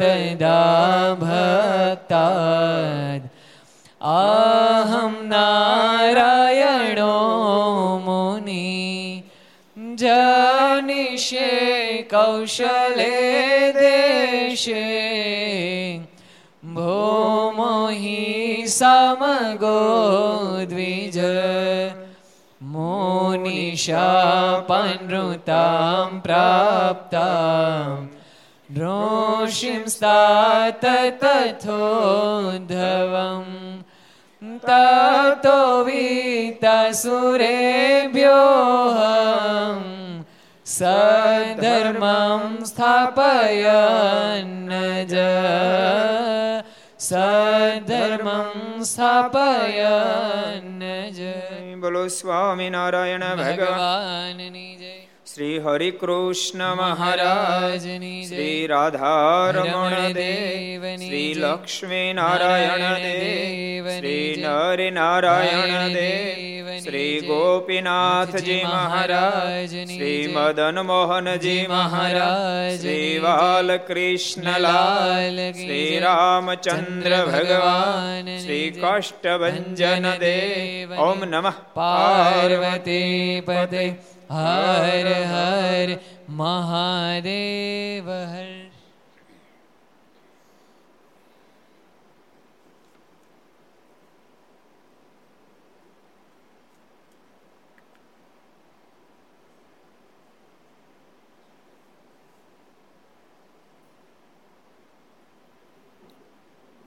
तदा भक्ताद् अहं नारायणो मुनि जनिषे कौशले देशे भूमो हि समगो द्विज मोनिशापनृतां प्राप्तां रोषिं स्तात तथोद्धवम् ततो वीतसुरेभ्योऽहं सधर्मं स्थापयन्न ज સધર્મં સ્થાપયન જય બોલો સ્વામિનારાયણ ભગવાન ભગવાનની જય શ્રી હરિ કૃષ્ણ મહારાજ મહારાજની શ્રી રાધારમણ રમણ દેવ શ્રી. લક્ષ્મી નારાયણ દેવ શ્રી. નર નારાયણ દેવ શ્રી. ગોપીનાથજી મહારાજ શ્રી મદન મોહનજી મહારાજ શ્રી. બાલકૃષ્ણલાલ શ્રી રામચંદ્ર ભગવાન શ્રી જય. દેવ ઓમ નમઃ પાર્વતી પદે હર હર મહાદેવ હર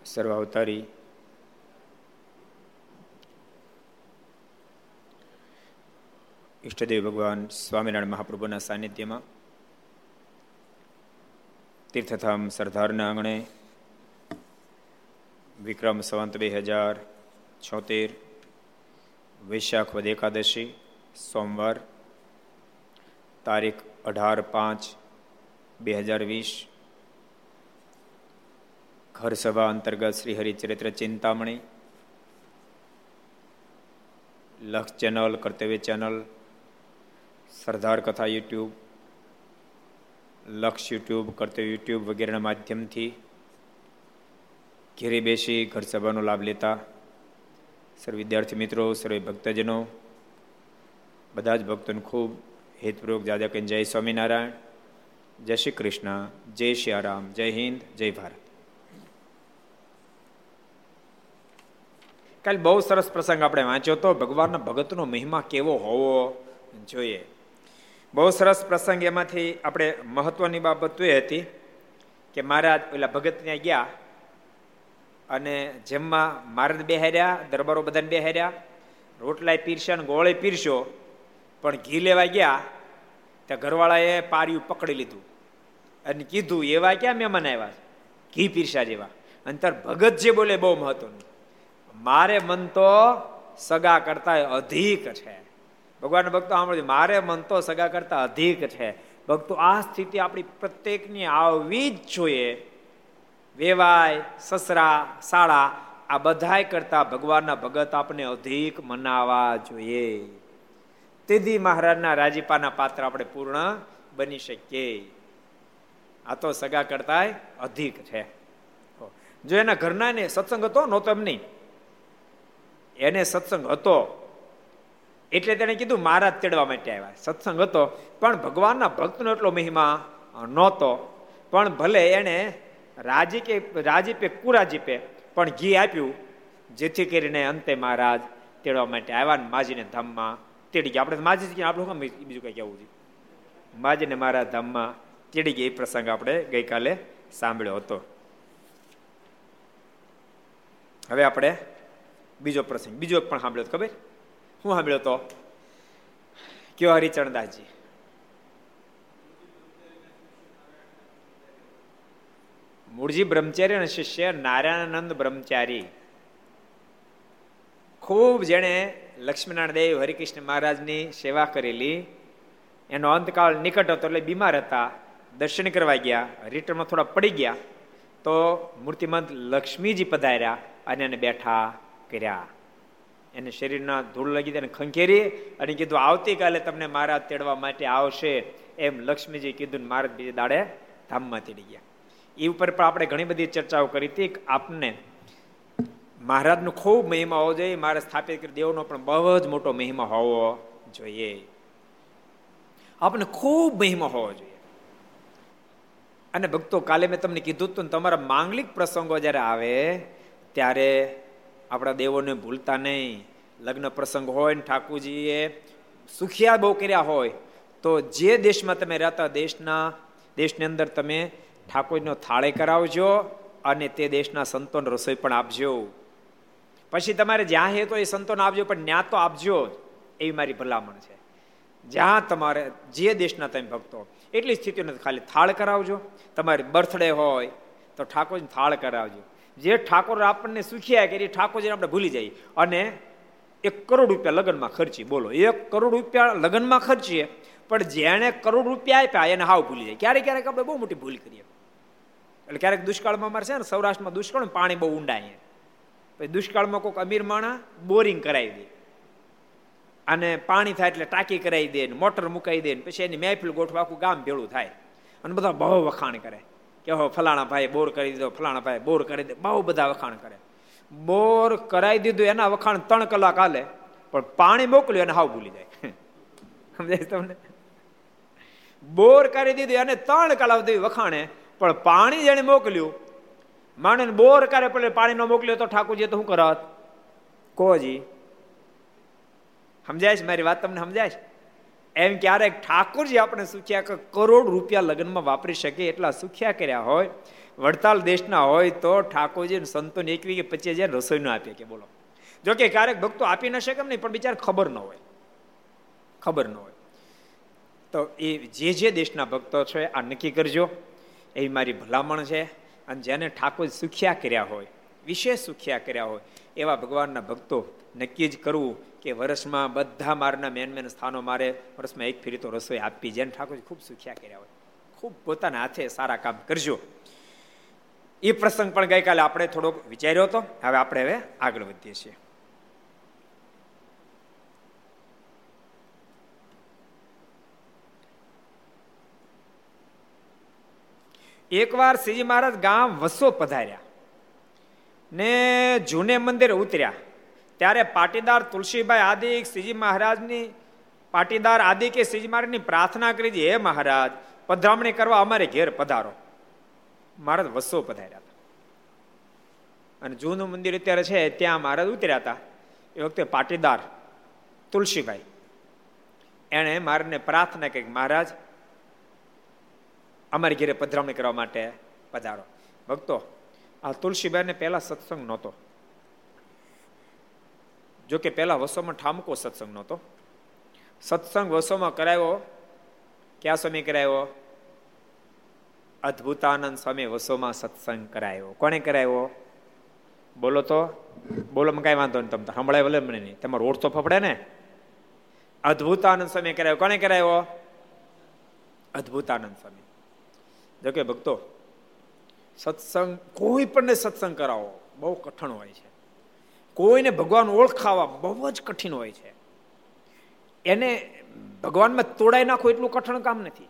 સર્વાવતારી ઈષ્ટદેવ ભગવાન સ્વામિનારાયણ મહાપ્રભુના સાનિધ્યમાં તીર્થધામ સરદારના આંગણે વિક્રમ સંવંત બે હજાર છોતેર વૈશાખ વદ એકાદશી સોમવાર તારીખ અઢાર પાંચ બે હજાર વીસ ઘર સભા અંતર્ગત શ્રી હરિચરિત્ર ચિંતામણી લક્ષ ચેનલ કર્તવ્ય ચેનલ સરદાર કથા યુટ્યુબ, લક્ષ યુટ્યુબ કરતે યુટ્યુબ વગેરેના માધ્યમથી ઘેરે બેસી ઘર સભાનો લાભ લેતા સર્વ વિદ્યાર્થી મિત્રો સર્વે ભક્તજનો, બધા જ ભક્તોને ખૂબ હિતપૂર્વક જાદા કહીને જય સ્વામિનારાયણ, જય શ્રી કૃષ્ણ, જય શ્રી રામ જય હિન્દ, જય ભારત. કાલે બહુ સરસ પ્રસંગ આપણે વાંચ્યો તો ભગવાનના ભગતનો મહિમા કેવો હોવો જોઈએ? બહુ સરસ પ્રસંગ એમાંથી આપણે મહત્વની બાબત એ હતી કે મહારાજ પેલા ભગત ત્યાં ગયા અને જેમમાં મારદ બેહાર્યા, દરબારો બધાને બેહાર્યા, રોટલાય પીરસ્યા અને ગોળે પીરસ્યો, પણ ઘી લેવા ગયા ત્યાં ઘરવાળાએ પાર્યું પકડી લીધું અને કીધું, એવા ક્યાં મહેમાન આવ્યા ઘી પીરસ્યા જેવા. અંતર ભગત જે બોલે બહુ મહત્વનું. મારે મન તો સગા કરતા અધિક છે. ભગવાન ભક્તો સાંભળજો, મારે મન તો સગા કરતા અધિક છે. ભક્તો આ સ્થિતિ આપણી પ્રત્યેકની આવવી જ જોઈએ. વેવાય, સસરા શાળા આ બધાય કરતા ભગવાનના ભગત આપણે અધિક મનાવા જોઈએ. તેથી મહારાજના રાજીપાના પાત્ર આપણે પૂર્ણ બની શકીએ. આ તો સગા કરતા અધિક છે. જો એના ઘરના ને સત્સંગ હતો નહોતો એમ નહીં. એને સત્સંગ હતો. એટલે તેણે કીધું, મહારાજ તેડવા માટે આવ્યા. સત્સંગ હતો, પણ ભગવાનના ભક્તનો એટલો મહિમા નહોતો. પણ ભલે એણે રાજી કે રાજીપે કુરાજીપે પણ ઘી આપ્યું, જેથી કરીને અંતે મહારાજ તેડવા માટે આવ્યા ને માજીને ધામમાં તેડી ગયા. આપણે માજી કે આપણે શું બીજું કઈ કહેવું છે? માજીને મારા ધામમાં તેડી ગયા, એ પ્રસંગ આપણે ગઈકાલે સાંભળ્યો હતો. હવે આપણે બીજો પ્રસંગ, બીજો પણ સાંભળ્યો ખબર? શું સાંભળ્યો તો? કયો હરિચરણદાસજી? મૂળજી બ્રહ્મચારી અને શિષ્ય નારાયણાનંદ બ્રહ્મચારી. ખૂબ જેણે લક્ષ્મીનારાયણ દેવ, હરિકૃષ્ણ મહારાજની સેવા કરેલી. એનો અંતકાળ નિકટ હતો એટલે બીમાર હતા. દર્શન કરવા ગયા. રિટર્નમાં થોડા પડી ગયા. તો મૂર્તિમંત લક્ષ્મીજી પધાર્યા અને એને બેઠા કર્યા. એને શરીરના ધૂળ લગી તેને ખંખેરી, અને કીધું, આવતીકાલે તમને મહારાજ તેડવા માટે આવશે. એમ લક્ષ્મીજી કીધું મહારાજ બીજે દાડે ધામમાં તેડી ગયા. એ ઉપર પણ આપણે ઘણી બધી ચર્ચાઓ કરી હતી આપને મહારાજનો ખૂબ મહિમા હોવો જોઈએ, મારે સ્થાપિત કરી દેવનો પણ બહુ જ મોટો મહિમા હોવો જોઈએ. આપણને ખૂબ મહિમા હોવો જોઈએ. અને ભક્તો, કાલે મેં તમને કીધું હતું તમારા માંગલિક પ્રસંગો જ્યારે આવે, ત્યારે આપણા દેવોને ભૂલતા નહીં. લગ્ન પ્રસંગ હોય ને ઠાકુરજીએ સુખિયા બહુ કર્યા હોય, તો જે દેશમાં તમે રહેતા દેશના, દેશની અંદર તમે ઠાકોરનો થાળે કરાવજો અને તે દેશના સંતોન રસોઈ પણ આપજો. પછી તમારે જ્યાં હે તો એ સંતોન આપજો, પણ ન્યા તો આપજો એવી મારી ભલામણ છે. જ્યાં તમારે, જે દેશના તમે ભક્તો એટલી સ્થિતિ નથી. ખાલી થાળ કરાવજો. તમારી બર્થડે હોય તો ઠાકોરજી થાળ કરાવજો. જે ઠાકોર આપણને સુખિયા કરી ઠાકોરજીને આપણે ભૂલી જઈએ. અને એક કરોડ રૂપિયા લગ્નમાં ખર્ચી, બોલો. એક કરોડ રૂપિયા લગ્નમાં ખર્ચીએ, પણ જેણે કરોડ રૂપિયા આપ્યા, એને હાવ ભૂલી જાય. ક્યારેક ક્યારેક આપણે બહુ મોટી ભૂલ કરીએ. એટલે ક્યારેક દુષ્કાળમાં અમારે છે ને, સૌરાષ્ટ્રમાં દુષ્કાળ પાણી બહુ ઊંડાય પછી દુષ્કાળમાં કોઈક અમીર માણા બોરિંગ કરાવી દે. અને પાણી થાય એટલે ટાંકી કરાવી દે મોટર મુકાઈ દે પછી એની મહેફિલ ગોઠવા આખું ગામ ભેળું થાય. અને બધા બહુ વખાણ કરે. કે હો, ફલાણા ભાઈ બોર કરી દીધો, ફલાણા ભાઈ બોર કરી દે બહુ બધા વખાણ કરે. બોર કરાવી દીધું, એના વખાણ ત્રણ કલાક હાલે, પણ પાણી મોકલ્યું એને હાવ ભૂલી જાય. સમજાય તમને? બોર કરી દીધું એને ત્રણ કલાક સુધી વખાણે, પણ પાણી જેને મોકલ્યું માણે બોર કરે પણ પાણી ન મોકલ્યો તો ઠાકોરજી તો શું કરત? કોજી? સમજાય છે મારી વાત તમને? સમજાય છે? એમ ક્યારેક ઠાકોરજી આપણે સુખ્યા કરોડ રૂપિયા લગ્નમાં વાપરી શકે એટલા સુખ્યા કર્યા હોય, વડતાલ દેશના હોય તો ઠાકોરજી સંતોને એકવી કે પચીસ હજાર રસોઈ ન આપીએ કે બોલો. જો કે ક્યારેક ભક્તો આપી ન શકે નહીં, પણ બિચાર ખબર ન હોય. ખબર ન હોય. તો એ જે જે દેશના ભક્તો છે આ નક્કી કરજો. એવી મારી ભલામણ છે. અને જેને ઠાકોર સુખ્યા કર્યા હોય વિશેષ સુખ્યા કર્યા હોય એવા ભગવાનના ભક્તો નક્કી જ કરવું કે વર્ષમાં બધા મારના મેન મેન સ્થાનો મારે વર્ષમાં એક ફેરી તો રસોઈ આપી જેને ઠાકોરજી ખૂબ સુખ્યા કર્યા હોય. ખૂબ પોતાના હાથે સારા કામ કરજો. એ પ્રસંગ પણ ગઈકાલે આપણે થોડોક વિચાર્યો હતો. હવે આપણે હવે આગળ વધીએ છીએ. એકવાર શ્રીજી મહારાજ ગામ વસો પધાર્યા. ને જૂને મંદિર ઉતર્યા. ત્યારે પાટીદાર તુલસીભાઈ આદિ, શ્રીજી મહારાજની પાટીદાર આદિ કે શ્રીજી મહારાજની પ્રાર્થના કરી હતી, હે મહારાજ, પધરામણી કરવા અમારે ઘેર પધારો. મહારાજ વસો પધાર્યા હતા. અને જૂનું મંદિર અત્યારે છે, ત્યાં મહારાજ ઉતર્યા હતા. એ વખતે પાટીદાર તુલસીભાઈ એણે મારાને પ્રાર્થના કરી મહારાજ, અમારી ઘેરે પધરામણી કરવા માટે પધારો. ભક્તો આ તુલસીબાઈને પહેલા સત્સંગ નહોતો. જો કે પહેલા વસોમાં ઠામકો સત્સંગ નહોતો. સત્સંગ વસોમાં કરાયો, ક્યાં સમય કરાયો? અદ્ભુતાનંદ સ્વામી વસોમાં સત્સંગ કરાયો. કોને કરાયો? બોલો તો. બોલો કઈ વાંધો નહીં તમને સંભળાય ભલે મને નહીં. તમારો ઓળખો ફફડે ને? અદ્ભુતાનંદ સ્વામી કરાયો. કોને કરાયો? અદ્ભુતાનંદ સ્વામી. જો કે ભક્તો સત્સંગ, કોઈ પણને સત્સંગ કરાવો, બહુ કઠણ હોય છે. કોઈને ભગવાન ઓળખાવા બહુ જ કઠિન હોય છે. એને ભગવાનમાં તોડાઈ નાખો એટલું કઠણ કામ નથી.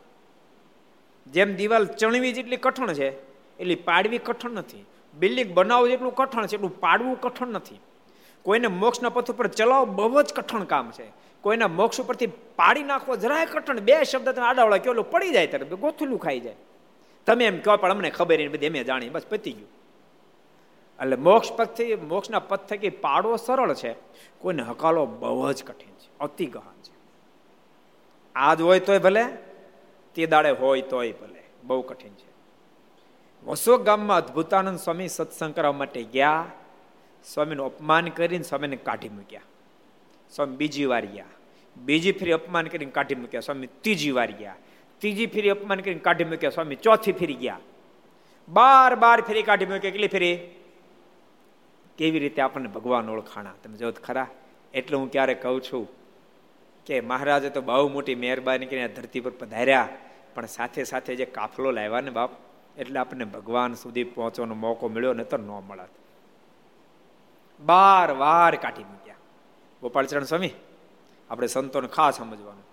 જેમ દિવાલ ચણવી જેટલી કઠણ છે, એટલી પાડવી કઠણ નથી. બિલ્ડિંગ બનાવવું જેટલું કઠણ છે, એટલું પાડવું કઠણ નથી. કોઈને મોક્ષના પથ ઉપર ચલાવો બહુ જ કઠણ કામ છે. કોઈના મોક્ષ ઉપરથી પાડી નાખવો જરાય કઠણ, બે શબ્દ તમે આડાવડા કેલો પડી જાય ત્યારે, ગોથલું ખાઈ જાય. તમે એમ કહો, પણ અમને ખબર નહીં બધી, અમે જાણી બસ પતી ગયું. એટલે મોક્ષ પથથી મોક્ષના પથ થકી પાડવો સરળ છે. કોઈને હકાલો બહુ જ કઠિન છે, અતિ ગહન છે. આજ હોય તોય ભલે, તે દાડે હોય તોય ભલે, બહુ કઠિન છે. વસો ગામમાં અદભુતાનંદ સ્વામી સત્સંગ કરવા માટે ગયા. સ્વામીનું અપમાન કરીને સ્વામીને કાઢી મૂક્યા. સ્વામી બીજી વાર ગયા. બીજી ફરી અપમાન કરીને કાઢી મૂક્યા. સ્વામી ત્રીજી વાર ગયા. ત્રીજી ફેરી અપમાન કરીને કાઢી મૂક્યા, સ્વામી. ચોથી ફેરી ગયા. બાર બાર ફેરી કાઢી મૂક્યા. કેટલી ફેરી? કેવી રીતે આપણને ભગવાન ઓળખાણા? તમે જો ખરા. એટલે હું ક્યારે કહું છું કે મહારાજે તો બહુ મોટી મહેરબાની કરીને ધરતી પર પધાર્યા. પણ સાથે સાથે જે કાફલો લાવ્યા ને બાપ, એટલે આપણને ભગવાન સુધી પહોંચવાનો મોકો મળ્યો ને તો ન મળત. બાર વાર કાઢી મૂક્યા. ગોપાલચરણ સ્વામી, આપણે સંતોને ખાસ સમજવાનું.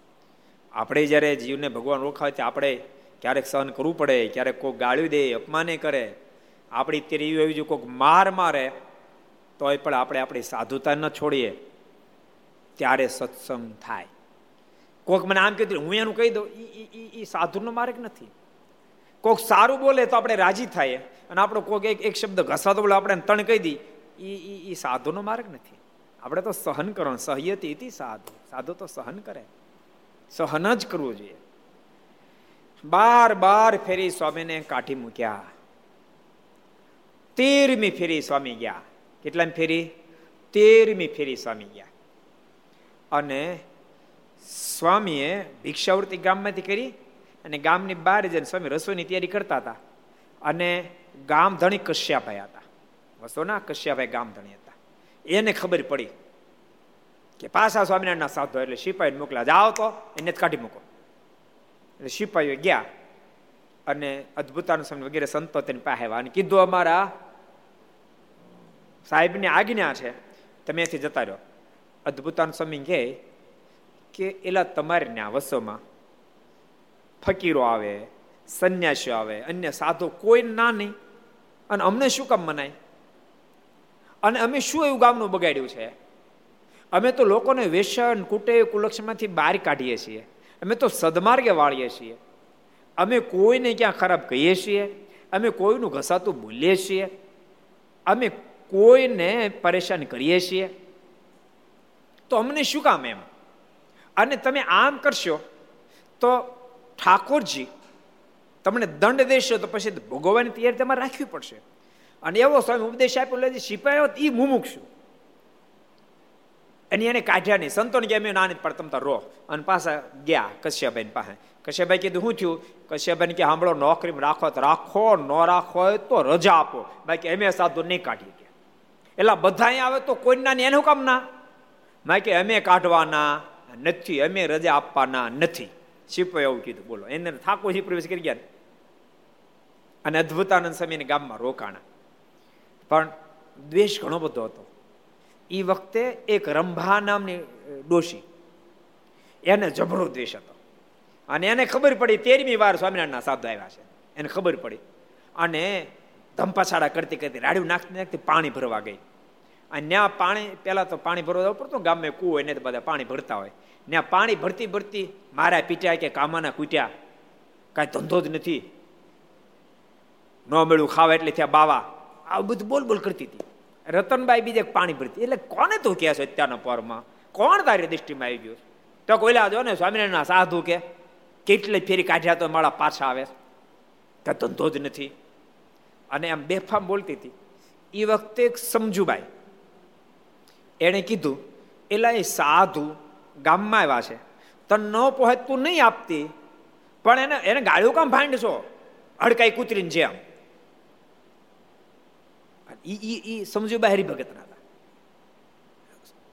આપણે જ્યારે જીવને ભગવાન ઓળખાવે ત્યાં આપણે ક્યારેક સહન કરવું પડે, ક્યારેક કોઈ ગાળ્યું દે, અપમાને કરે. આપણી અત્યારે એવી જો કોઈક માર મારે, તોય પણ આપણે આપણી સાધુતા ન છોડીએ. ત્યારે સત્સંગ થાય. કોઈક મને આમ કીધું હું એનું કહી દઉં એ સાધુનો માર્ગ નથી? કોઈક સારું બોલે તો આપણે રાજી થાય. અને આપણો કોઈક એક એક શબ્દ ઘસાતો બોલે, આપણે તણ કહી દી એ સાધુનો માર્ગ નથી? આપણે તો સહન કરો સહ્યતી સાધુ. સાધુ તો સહન કરે. સહન જ કરવું જોઈએ. બાર બાર ફેરી સ્વામીને કાઢી મૂક્યા. તેરમી ફેરી સ્વામી ગયા. કેટલામી ફેરી? તેરમી ફેરી સ્વામી ગયા. અને સ્વામીએ ભિક્ષાવૃત્તિ ગામમાંથી કરી અને ગામની બહાર જઈને સ્વામી રસોઈની તૈયારી કરતા હતા અને ગામ ધણી કશ્યાભાઈ હતા. વસોના કશ્યાભાઈ ગામ ધણી હતા. એને ખબર પડી કે પાછા સ્વામિનારાયણના સાધો એટલે સિપાહી મોકલા. જાઓ તો, એને જ કાઢી મૂકો. એટલે સિપાહીઓ ગયા અને અદભુતાનું સ્વામી વગેરે સંતો તેને પાસે અને કીધું અમારા સાહેબની આજ્ઞા છે, તમે એથી જતા રહ્યો અદભુતાન સ્વામી કહે કે એલા તમારે ત્યાં વસોમાં ફકીરો આવે, સંન્યાસીઓ આવે, અન્ય સાધુ કોઈ ના નહીં. અને અમને શું કામ મનાય? અને અમે શું એવું ગામનું બગાડ્યું છે? અમે તો લોકોને વેસન કુટે કુલક્ષમાંથી બહાર કાઢીએ છીએ. અમે તો સદમાર્ગે વાળીએ છીએ. અમે કોઈને ક્યાં ખરાબ કહીએ છીએ? અમે કોઈનું ઘસાતું ભૂલીએ છીએ? અમે કોઈને પરેશાન કરીએ છીએ? તો અમને શું કામ એમ? અને તમે આમ કરશો તો ઠાકોરજી તમને દંડ દેશો તો પછી ભોગવવાની તૈયારી તમારે રાખવી પડશે. અને એવો સ્વામી ઉપદેશ આપ્યો, લે સિપાહીઓ એ મુમુક્ષું. અને એને કાઢ્યા નહીં. સંતોને ગયા ના નાની પણ તમતા રો અને પાછા ગયા કશ્યભાઈ પાસે. કશ્યભાઈ કીધું શું થયું? કશ્યભાઈ કે સાંભળો નોકરી રાખો તો રાખો, ન રાખો તો રજા આપો. બાકી અમે સાધુ નહીં કાઢીએ ગયા એટલે બધા આવે તો કોઈના એનું કામ ના. મેં અમે કાઢવાના નથી. અમે રજા આપવાના નથી. શિપો એવું કીધું, બોલો. એને થાકો શી પ્રવેશ કરી ગયા અને અદભુતાનંદ સ્વામીને ગામમાં રોકાણા. પણ દ્વેષ ઘણો બધો હતો. એ વખતે એક રંભા નામની ડોશી. એને જબરો દ્વેષ હતો. અને એને ખબર પડી, તેરમી વાર સ્વામિનારાયણના સાધુ આવ્યા છે. એને ખબર પડી. અને ધંપાછાડા કરતી કરતી રાડ્યું નાખતી નાખતી પાણી ભરવા ગઈ. અને ત્યાં પાણી, પહેલાં તો પાણી ભરવા જવું પડતું ગામે કૂવો એને તો બધા પાણી ભરતા હોય. ત્યાં પાણી ભરતી ભરતી મારા પીટ્યા કે કામાના કૂટ્યા. કાંઈ ધંધો જ નથી. ન મળ્યું, ખાવા એટલે ત્યાં બાવા. આવું બધું બોલ બોલ કરતી હતી. રતનબાઈ બીજે પાણી ભરતી એટલે કોને તું કહે છે અત્યારના પરમાં કોણ તારી દૃષ્ટિમાં આવી ગયું તો કોઈલા જો ને સ્વામિનારાયણના સાધુ કે, કેટલી ફેરી કાઢ્યા તો મારા પાછા આવે કે ધંધો જ નથી. અને આમ બેફામ બોલતી હતી. એ વખતે સમજુબાઈ, એણે કીધું એટલે એ સાધુ ગામમાં આવ્યા છે. તને ન પહોંચતું નહીં આપતી. પણ એને એને ગાળ્યું કામ ભાંડશો? હડકાઈ કૂતરીને જેમ. ઈ ઈ ઈ બા હરિભગતના હતા.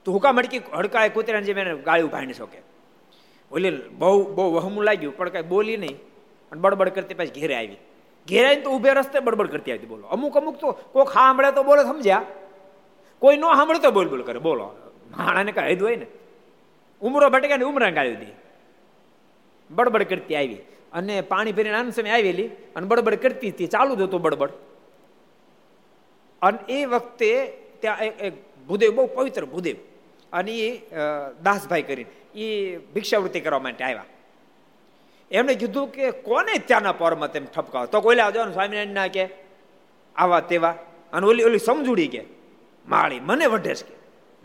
તો હુકા મડકી હડકાય કૂતરાને જેમ એને ગાળ્યું ભાંડ શકે. કે બહુ બહુ વહમું લાગ્યું, પણ કાંઈ બોલી નહીં. અને બડબડ કરતી પછી ઘેરે આવી. ઘેરે આવીને તો ઊભે રસ્તે બડબડ કરતી આવી બોલો. અમુક અમુક તો કોઈક સાંભળે તો બોલો, સમજ્યા? કોઈ ન સાંભળે તો બોલ બોલ કરે. બોલો. માણાને કાંઈ હૈદ હોય ને. ઉમરો ને ઉમરા ગાળી દી બડબડ કરતી આવી. અને પાણી ભરીને આનંદ સમય આવેલી. અને બડબડ કરતી હતી. ચાલુ જ હતું બડબડ. અને એ વખતે ત્યાં એક ભૂદેવ, બહુ પવિત્ર ભૂદેવ. અને એ દાસભાઈ કરીને એ ભિક્ષાવૃત્તિ કરવા માટે આવ્યા. એમણે કીધું કે કોને ત્યાંના પરમાં તેમ ઠપકાવો? તો કોઈ આવજો સ્વામિનારાયણ ના કે. આવા તેવા. અને ઓલી ઓલી સમજૂડી કે, માળી, મને વઢે કે.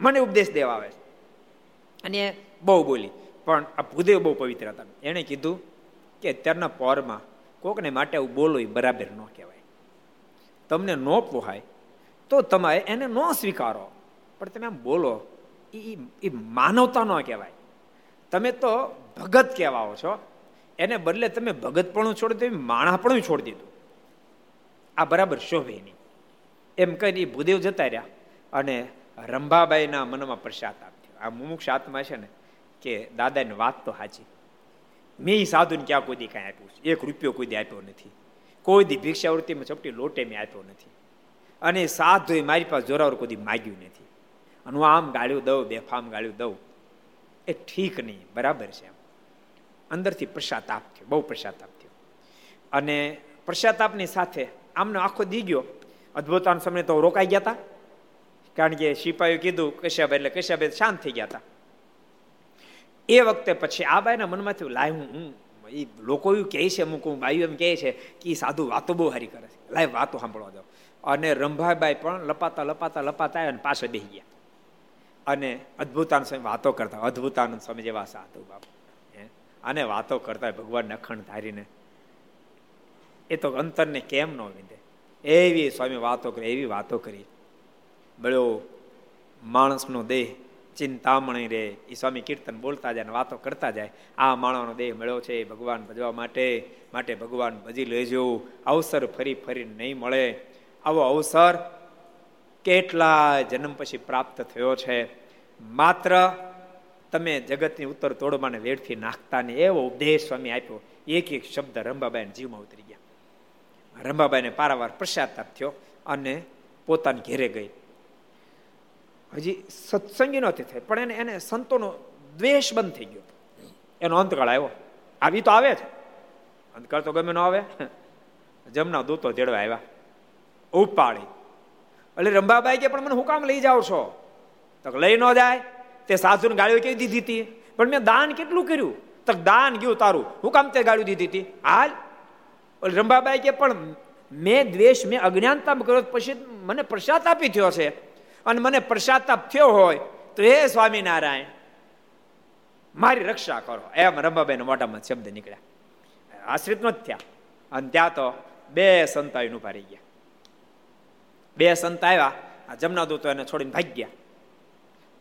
મને ઉપદેશ દેવા આવે છે. અને બહુ બોલી. પણ આ ભૂદેવ બહુ પવિત્ર હતા. એણે કીધું કે અત્યારના પરમાં કોકને માટે આવું બોલો એ બરાબર ન કહેવાય. તમને ન પોહાય તો તમે એને ન સ્વીકારો. પણ તમે આમ બોલો એ માનવતા ન કહેવાય. તમે તો ભગત કહેવાઓ છો. એને બદલે તમે ભગતપણું છોડી દીધું માણાપણું છોડી દીધું. આ બરાબર શોભે નહીં એમ કહીને ભૂદેવ જતા રહ્યા અને રંભાબાઈના મનમાં પ્રસાદ આપ્યો આ મુમુક્ષ આત્મા છે ને, કે દાદાની વાત તો સાચી. મેં સાધુને ક્યાં કોઈ દી કાંઈ આપ્યું એક રૂપિયો કોઈ દી આપ્યો નથી. કોઈ દી ભિક્ષાવૃત્તિમાં ચપટી લોટે મેં આપ્યો નથી. અને સાધુ મારી પાસે જોરાવર કોઈ માગ્યું નથી. અને હું આમ ગાળ્યું દઉં બેફામ ગાળ્યું દઉં. એ ઠીક નહીં, બરાબર છે એમ. અંદરથી પશ્ચાતાપ થયો, બહુ પશ્ચાતાપ થયો. અને પશ્ચાતાપની સાથે આમનો આખો દી ગયો. અદભુતાન સમય તો રોકાઈ ગયા હતા કારણ કે સિપાહીઓ કીધું, કશ્યપ એટલે કશ્યપ શાંત થઈ ગયા હતા એ વખતે પછી આ બાઈના મનમાંથી લાય, હું હું, એ લોકો એવું કહે છે, અમુક બાઈઓ એમ કહે છે કે એ સાધુ વાતો બહુ સારી કરે છે. લાય, વાતો સાંભળવા દો. અને રંભાબાઈ પણ લપાતા લપાતા લપાતા અને પાછળ બેસી ગયા. અને અદભુતાનંદ સ્વામી વાતો કરતા, અદભુતાનંદ સ્વામી જેવા સાધુ બાપુ. અને વાતો કરતા ભગવાન અખંડ ધારીને, એ તો અંતરને કેમ ન વિંધે? એવી સ્વામી વાતો કરી, એવી વાતો કરી. બળ્યો, માણસનો દેહ ચિંતામણી રે એ સ્વામી કીર્તન બોલતા જાય વાતો કરતા જાય. આ માણસનો દેહ મળ્યો છે ભગવાન ભજવા માટે માટે ભગવાન ભજી લેજો. અવસર ફરી ફરી નહીં મળે. આવો અવસર. કેટલા જન્મ પછી પ્રાપ્ત થયો છે. માત્ર તમે જગતની ઉત્તર તોડવાને વેડથી નાખતા ને એવો ઉપદેશ સ્વામી આપ્યો. એક એક શબ્દ રંભાબાઈને જીવમાં ઉતરી ગયા. રંભાબાઈને પારાવાર પશ્ચાતાપ થયો અને પોતાને ઘેરે ગઈ. હજી સત્સંગી નહોતી થઈ, પણ એને એને સંતોનો દ્વેષ બંધ થઈ ગયો. એનો અંતકાળ આવ્યો. આવી તો આવે છે અંતકાળ તો ગમે ન આવે. જમના દૂતો જેડવા આવ્યા. ઉપાડી. એટલે રંભાબાઈ કે, પણ મને હું કામ લઈ જાઓ છો? તો લઈ ન જાય. તે સાસુને ગાળીઓ કેવી દીધી હતી પણ મેં દાન કેટલું કર્યું? તો દાન ગયું તારું. હું કામ તે ગાળ્યું દીધી હતી હાલ. રંભાબાઈ કે, પણ મેં દ્વેષ, મેં અજ્ઞાનતા કર્યો, પછી મને પ્રસાતાપી થયો છે. અને મને પ્રસાતાપ થયો હોય, તો એ સ્વામિનારાયણ, મારી રક્ષા કરો. એમ રંભાબાઈ મોટામાં શબ્દ નીકળ્યા. આશ્રિત નથી થયા. અને ત્યાં તો બે સંતાઈનું ઊભા રહી ગયા. બે સંત આવ્યા. જમના દૂતો એને છોડીને ભાગી ગયા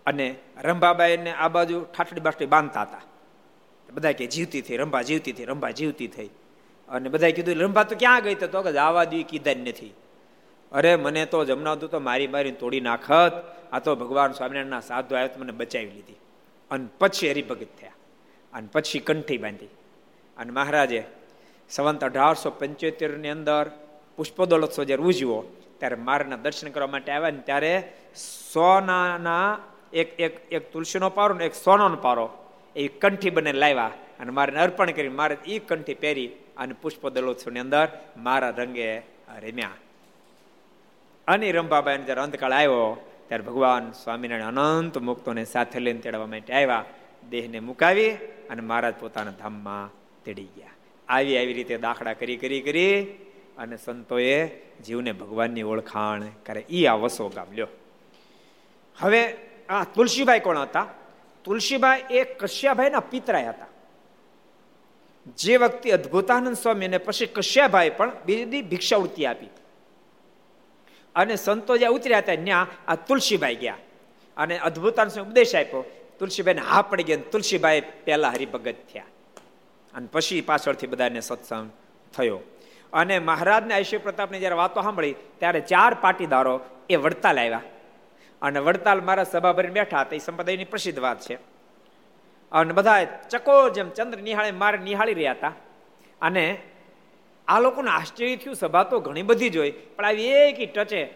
અને રંભાબાઈને આ બાજુ ઠાઠડી બાઠડી બાંધતા હતા. બધા કે જીવતી થઈ, રંભા જીવતી થઈ, રંભા જીવતી થઈ. અને બધા કીધું રંભા તો ક્યાં ગઈ? તો કે, આવા દી કીધા જ નથી. અરે, મને તો જમનાવતું તો મારી મારી તોડી નાખત. આ તો ભગવાન સ્વામિનારાયણના સાધુ આવ્યો મને બચાવી લીધી. અને પછી હરિભગત થયા. અને પછી કંઠી બાંધી. અને મહારાજે સંવંત અઢારસો પંચોતેરની અંદર પુષ્પદોલોત્સવ જ્યારે ઉજવો ત્યારે મારના દર્શન કરવા માટે આવ્યા ને ત્યારે સોનાના એક એક એક તુલસીનો પારો ને એક સોનાનો પારો એ કંઠી બને લાવ્યા અને મારે અર્પણ કરી, મારે એ કંઠી પહેરી અને પુષ્પ દલોત્સવની અંદર મારા રંગે રેમ્યા. અને રંભાબાઈ જ્યારે અંતકાળ આવ્યો, ત્યારે ભગવાન સ્વામિનારાયણ અનંત મુક્તોને સાથે લઈને તેડવા માટે આવ્યા, દેહને મુકાવી અને મહારાજ પોતાના ધામમાં તેડી ગયા. આવી આવી રીતે દાખલા કરી કરી કરી અને સંતોએ જીવને ભગવાનની ઓળખાણ કરે. એ આ વસો ગામ, લ્યો. હવે આ તુલસીભાઈ કોણ હતા? તુલસીભાઈ એ કશ્યાભાઈના પિતરાય હતા. જે વખતે અદભુતાનંદ સ્વામી અને પછી કશ્યાભાઈ પણ બીજી ભિક્ષાવૃત્તિ આપી. અને સંતો જ્યાં ઉતર્યા હતા ત્યાં આ તુલસીભાઈ ગયા. અને અદભુતાનંદ સ્વામી ઉપદેશ આપ્યો તુલસીભાઈને હા પડી ગયા તુલસીભાઈ પહેલા હરિભગત થયા. અને પછી પાછળથી બધાને સત્સંગ થયો. અને મહારાજને ઐશ્વર્ય પ્રતાપની જ્યારે વાતો સાંભળી, ત્યારે ચાર પાટીદારો એ વડતાલ આવ્યા. અને વડતાલ મારા સભા ભરીને બેઠા હતા, એ સંપ્રદાયની પ્રસિદ્ધ વાત છે. અને બધા ચકો જેમ ચંદ્ર નિહાળે મારે નિહાળી રહ્યા હતા. અને આ લોકોને આશ્ચર્ય થયું, સભા તો ઘણી બધી જોઈ, પણ આવી એક ટચે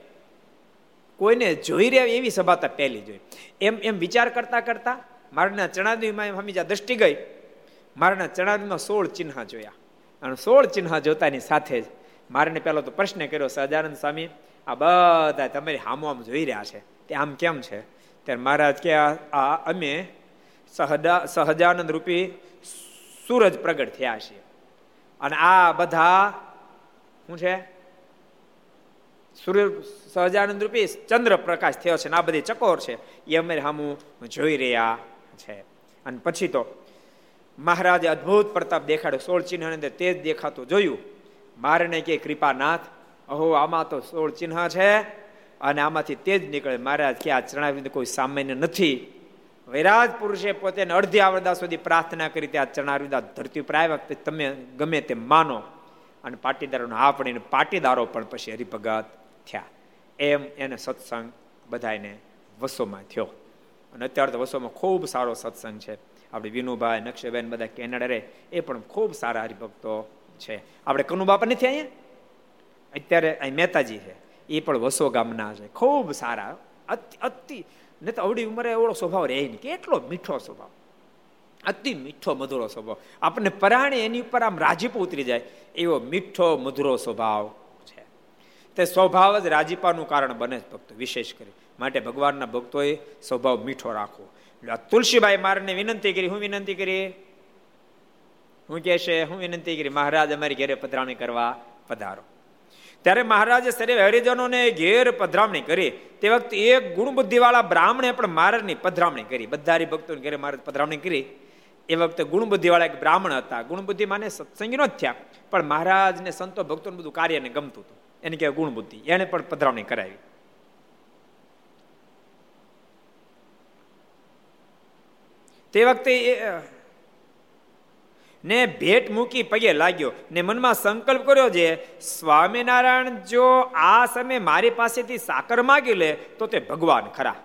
કોઈને જોઈ રહ્યા એવી સભા તો પહેલી જોઈ. એમ એમ વિચાર કરતા કરતા મારના ચણાદીમાં હમી જ્યાં દ્રષ્ટિ ગઈ. મારના ચણાદીમાં સોળ ચિહ્ન જોયા. અને સોળ ચિહ્ન જોતાની સાથે જ મારે પહેલો તો પ્રશ્ન કર્યો, સહજાનંદ સ્વામી, આ બધા તમારી હામો આમ જોઈ રહ્યા છે. તે આમ કેમ છે? ત્યારે મહારાજ કે, આ અમે સહદા, સહજાનંદ રૂપી સૂરજ પ્રગટ થયા છીએ. અને આ બધા શું છે? સૂર્ય, સહજાનંદ રૂપી ચંદ્ર પ્રકાશ થયો છે ને આ બધી ચકોર છે. એ અમે હામું જોઈ રહ્યા છે. અને પછી તો મહારાજે અદ્ભુત પ્રતાપ દેખાડ્યો. સોળ ચિહ્ન અંદર તે જ દેખાતું જોયું. મારને કે કૃપાનાથ, અહો, આમાં તો સોળ ચિહ્ન છે અને આમાંથી તે જ નીકળે. મહારાજ કે આ ચરણાવિંદ કોઈ સામાન્ય નથી. વૈરાજ પુરુષે પોતે અડધી આવરદા સુધી પ્રાર્થના કરી ત્યાં આ ધરતી ઉપર આવ્યા તમે ગમે તે માનો. અને પાટીદારોને હા પડીને પાટીદારો પણ પછી હરિભગત થયા. એમ એને સત્સંગ બધાને વસોમાં થયો. અને અત્યારે તો વસોમાં ખૂબ સારો સત્સંગ છે. આપણે વિનુભાઈ નક્ષબેન બધા કેનેડા રહે એ પણ ખૂબ સારા હરિભક્તો છે. આપણે કનુ બાપા નથી અહીંયા? અત્યારે અહીં મહેતાજી છે. એ પણ વસો ગામના છે. ખૂબ સારા. અતિ ને તો અવડી ઉંમરે એવડો સ્વભાવ રહે નહીં. કેટલો મીઠો સ્વભાવ. અતિ મીઠો, મધુરો સ્વભાવ. આપણને પરાણે એની ઉપર આમ રાજીપો ઉતરી જાય એવો મીઠો, મધુરો સ્વભાવ છે. તે સ્વભાવ જ રાજીપાનું કારણ બને ભક્તો, વિશેષ કરી. માટે ભગવાનના ભક્તોએ સ્વભાવ મીઠો રાખવો. તુલસીબાઈ મારને વિનંતી કરી, હું વિનંતી કરી? હું કે છે, હું વિનંતી કરી, મહારાજ અમારી ઘેરે પધરામણી કરવા પધારો. ત્યારે મહારાજે સરે હરિજનોને ઘેર પધરામણી કરી. તે વખતે એક ગુણ બુદ્ધિવાળા બ્રાહ્મણે પણ મહારાજની પધરામણી કરી. બધા હરિભક્તોને ઘેરે મહારાજ પધરામણી કરી. એ વખતે ગુણબુદ્ધિવાળા એક બ્રાહ્મણ હતા. ગુણબુદ્ધિ માને સત્સંગી નો જ થયા, પણ મહારાજને સંતો ભક્તોનું બધું કાર્યને ગમતું હતું. એને કહેવાય ગુણબુદ્ધિ. એને પણ પધરામણી કરાવી. તે વખતે ને ભેટ મૂકી પગે લાગ્યો ને મનમાં સંકલ્પ કર્યો છે સ્વામિનારાયણ, જો આ સમય મારી પાસેથી સાકર માગી લે, તો તે ભગવાન ખરા.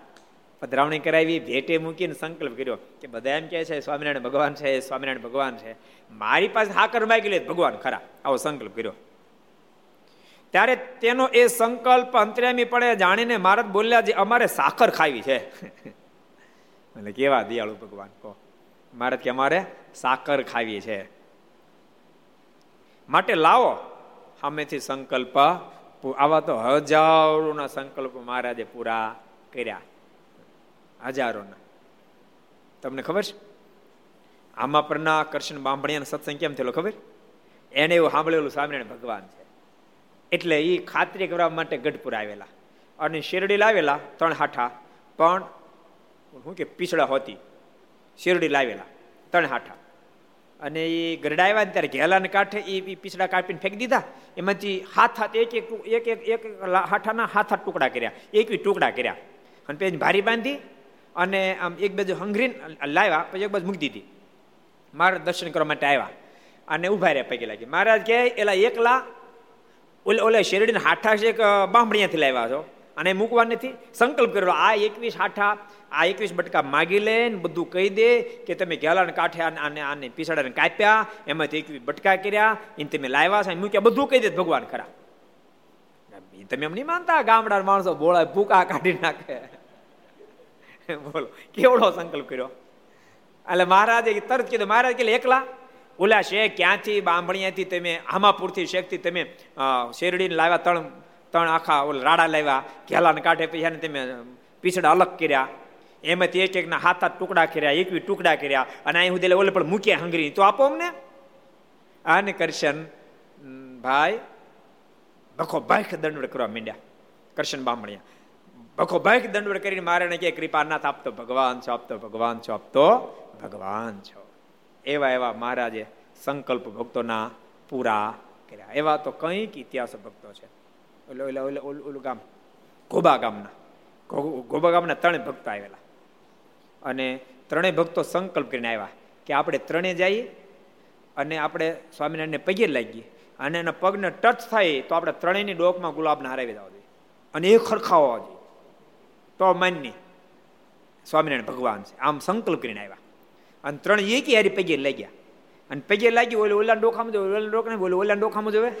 પધરાવણી કરાવી, ભેટે મૂકીને સંકલ્પ કર્યો કે બધા એમ કહે છે, સ્વામિનારાયણ ભગવાન છે, સ્વામિનારાયણ ભગવાન છે. મારી પાસે સાકર માગી લે, ભગવાન ખરા. આવો સંકલ્પ કર્યો. ત્યારે તેનો એ સંકલ્પ અંતર્યામી પડે જાણીને મહારાજ બોલ્યા જે, અમારે સાકર ખાવી છે. એટલે કેવા દયાળુ ભગવાન, કહો. મારે કે અમારે સાકર ખાવી છે. માટે લાવો. સામેથી સંકલ્પ. આવા તો હજારોના સંકલ્પ મહારાજે પૂરા કર્યા. હજારોના. તમને ખબર છે? આમાં પરના કૃષ્ણ બાંભણિયાનો સત્સંગ કેમ થયેલો ખબર? એને એવું સાંભળેલું સ્વામિનારાયણ ભગવાન છે. એટલે એ ખાતરી કરવા માટે ગઢપુર આવેલા. અને શેરડી લાવેલા ત્રણ હાઠા. પણ શું કે પીછડા હોતી. શેરડી લાવેલા, ત્રણ હાઠા. અને એ ગરડા આવ્યા ને ત્યારે ઘેલાને કાંઠે એ પીછડા કાપીને ફેંકી દીધા. એમાંથી હાથ હાથ એક એક એક એક એક હાઠાના હાથ હાથ ટુકડા કર્યા. એકવી ટુકડા કર્યા. અને પછી ભારી બાંધી અને આમ એક બાજુ હંગરીને લાવ્યા, પછી એક બાજુ મૂકી દીધી. મારા દર્શન કરવા માટે આવ્યા. અને ઊભા રહ્યા પૈકી લાગી. મહારાજ કહે, એલા એકલા, ઓલે ઓલે શેરડીના હાઠા છે કે બાંભણીયાથી લાવ્યા છો? અને મૂકવા નથી સંકલ્પ કરેલો આ એકવીસ આઠા, આ એકવીસ બટકા માગી લે બધું કહી દે કે તમે ગેલાને કાંઠે આને આને પીસાડાને કાપ્યા, એમાંથી એકવીસ બટકા કર્યા એને તમે લાવ્યા છે. મૂક્યા, બધું કહી દે ભગવાન ખરા. તમે એમ નહીં માનતા? ગામડા માણસો બોળા ભૂકા કાઢી નાખે. બોલો, કેવડો સંકલ્પ કર્યો? એટલે મહારાજે તરત કીધું, મહારાજ કે એકલા? ઓલા શેખ ક્યાંથી બાંભણિયાથી તમે આમાપુરથી શેખથી તમે શેરડીને લાવ્યા ત્રણ ત્રણ આખા ઓલા રાડા લાવ્યા, ઘેલાને કાંઠે પછી તમે પીછડા અલગ કર્યા. એમાંથી એક એકના હાથ હાથ ટુકડા કર્યા, એકવી ટુકડા કર્યા અને અહીં સુધી ઓલે પણ મૂક્યા હંગરી તો આપો અમને. આને કરશન ભાઈ, ભખો ભાઈ દંડવડ કરવા માંડ્યા. કરશન બામણિયા. ભખો ભાઈ દંડવડ કરીને મારે કે કૃપા નાથ આપતો ભગવાન છો, આપતો ભગવાન છો, આપતો ભગવાન છો. એવા એવા મહારાજે સંકલ્પ ભક્તોના પૂરા કર્યા. એવા તો કંઈક ઇતિહાસ ભક્તો છે. ઓલે ઓલે ઓલે, ઓલું ગામ. ગોબા ગામના. ગોબા ગામના ત્રણેય ભક્તો આવેલા. અને ત્રણેય ભક્તો સંકલ્પ કરીને આવ્યા કે આપણે ત્રણે જઈએ અને આપણે સ્વામિનારાયણને પગે લાગીએ અને એના પગને ટચ થાય તો આપણે ત્રણેયની ડોકમાં ગુલાબને હરાવી દેવા જોઈએ. અને એ ખરખાવો જોઈએ. તો માન્ય સ્વામિનારાયણ ભગવાન છે. આમ સંકલ્પ કરીને આવ્યા. અને ત્રણ એકી હારી પગે લાગ્યા. અને પગે લાગી ઓલે ઓલા ડોખામાં જોવે ઓલા ડોક બોલે ઓલા ડોખામાં જોવે.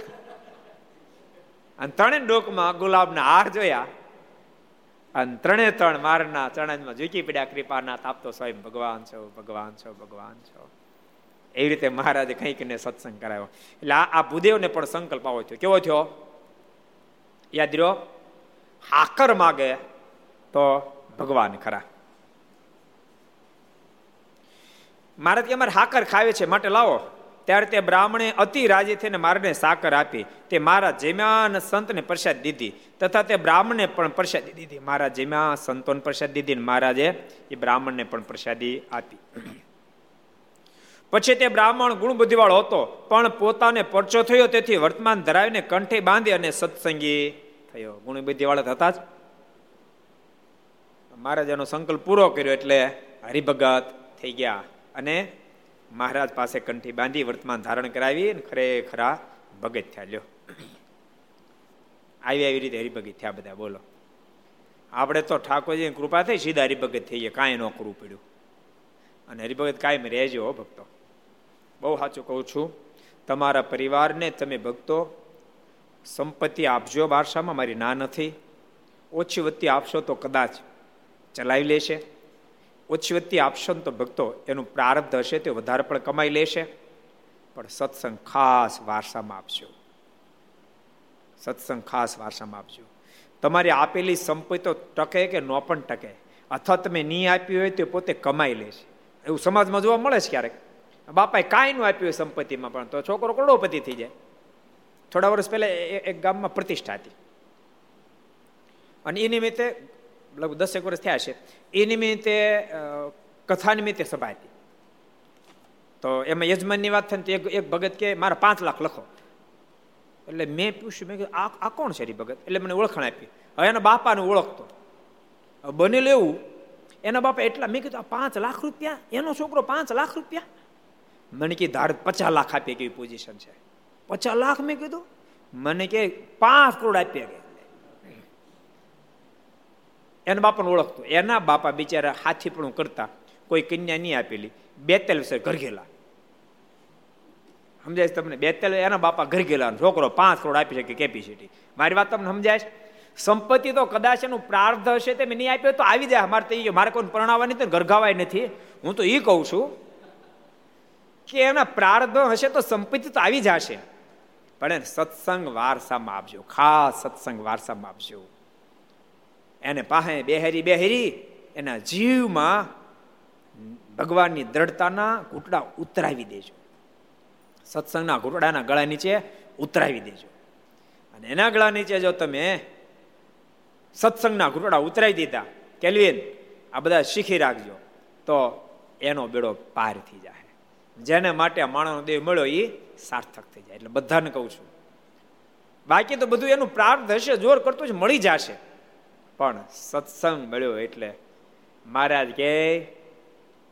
અને ત્રણેય ડોકમાં ગુલાબના હાર જોયા. અને ત્રણે ત્રણ મારના ચરણમાં ઝૂકી પડ્યા, કૃપાનાથ આપતો સ્વયં ભગવાન છો ભગવાન છો ભગવાન છો. એવી રીતે મહારાજે કંઈક ને સત્સંગ કરાયો એટલે આ ભૂદેવને પણ સંકલ્પ આવો થયો. કેવો થયો? યાદ રહ્યો? હાકર માગે તો ભગવાન ખરા. મહારાજ કે અમારે હાકર ખાવે છે. માટે લાવો. ત્યારે તે બ્રાહ્મણે અતિ રાજી થઈને મારને સાકર આપી. તે મારા જેમ્યા સંતને પ્રસાદ દીધી તથા તે બ્રાહ્મણને પણ પ્રસાદી દીધી. મારા જેમ્યા સંતોને પ્રસાદ દીધી મહારાજે એ બ્રાહ્મણને પણ પ્રસાદી આપી. પછી તે બ્રાહ્મણ ગુણ બુદ્ધિવાળો હતો, પણ પોતાને પરચો થયો. તેથી વર્તમાન ધરાવીને કંઠે બાંધી અને સત્સંગી થયો. ગુણ બુદ્ધિવાળા હતા જ મહારાજાનો સંકલ્પ પૂરો કર્યો એટલે હરિભગત થઈ ગયા. અને મહારાજ પાસે કંઠી બાંધી વર્તમાન ધારણ કરાવી ખરેખરા ભગત થયા. લ્યો. આવી આવી રીતે હરિભગત થયા બધા, બોલો. આપણે તો ઠાકોરજીની કૃપા થઈ સીધા હરિભગત થઈએ કાંઈ ન કરવું પડ્યું. અને હરિભગત કાયમ રહેજો હો ભક્તો. બહુ સાચું કહું છું, તમારા પરિવારને તમે ભક્તો, સંપત્તિ આપજો વારસામાં, મારી ના નથી. ઓછી વત્તી આપશો તો કદાચ ચલાવી લેશે. ઓછી વત્તી આપશો તો ભક્તો, એનું પ્રારબ્ધ હશે, તે વધારે પણ કમાઈ લેશે. પણ સત્સંગ ખાસ વારસામાં આપજો. સત્સંગ ખાસ વારસામાં આપજો. તમારી આપેલી સંપત્તિ તો ટકે કે ન પણ ટકે. અથવા તમે નહીં આપી હોય તો પોતે કમાઈ લેશે. એવું સમાજમાં જોવા મળે છે ક્યારેક? બાપાએ કાંઈ નું આપ્યું હોય સંપત્તિમાં પણ, તો છોકરો કરોડોપતિ થઈ જાય. થોડા વર્ષ પહેલા એક ગામમાં પ્રતિષ્ઠા હતી. અને એ નિમિત્તે લગભગ દસેક વર્ષ થયા છે. એ નિમિત્તે કથા નિમિત્તે સભા હતી. તો એમાં યજમાનની વાત થાય તો એક ભગત કે મારા પાંચ લાખ લખો. એટલે મેં પૂછ્યું, મેં આ આ કોણ છે ભગત? એટલે મને ઓળખાણ આપી. હવે એના બાપાને ઓળખતો. બનેલું એવું, એના બાપા એટલા, મેં કીધું, આ પાંચ લાખ રૂપિયા? એનો છોકરો પાંચ લાખ રૂપિયા? મને કીધું ધાર, પચાસ લાખ આપીએ કેવી પોઝિશન છે. પચાસ લાખ, મેં કીધું? મને કે, પાંચ કરોડ આપીએ કે એના બાપાને ઓળખતો. એના બાપા બિચારા હાથી પણ કરતા. કોઈ કન્યા નહીં આપેલી. બેતેલ છે ઘર ગયેલા સમજાય તમને? બેતેલ એના બાપા ઘર ગયેલા છોકરો પાંચ કરોડ આપી શકે કેપેસિટી મારી વાત તમને સમજાય સંપત્તિ તો કદાચ એનું પ્રાર્થ હશે તે મેં નહીં આપ્યો તો આવી જાય. મારે તો મારે કોઈ પરણાવવાની તો ગરગાવાય નથી. હું તો એ કહું છું કે એના પ્રાર્થ હશે તો સંપત્તિ તો આવી જશે પણ સત્સંગ વારસામાં આપજો. ખાસ સત્સંગ વારસામાં આપજો. એને પાસે બેહેરી બેહેરી એના જીવમાં ભગવાનની દ્રઢતાના ઘૂંટડા ઉતરાવી દેજો. સત્સંગના ઘૂંટડાના ગળા નીચે ઉતરાવી દેજો. અને એના ગળા નીચે જો તમે સત્સંગના ઘૂંટડા ઉતરાવી દીધા, કેલ્વિન, આ બધા શીખી રાખજો, તો એનો બેડો પાર થઈ જાય જેને માટે માણસનો દેહ મળ્યો એ સાર્થક થઈ જાય. એટલે બધાને કહું છું, બાકી તો બધું એનું પ્રાર્થ હશે, જોર કરતું જ મળી જશે. પણ સત્સંગ મળ્યો એટલે મહારાજ કહે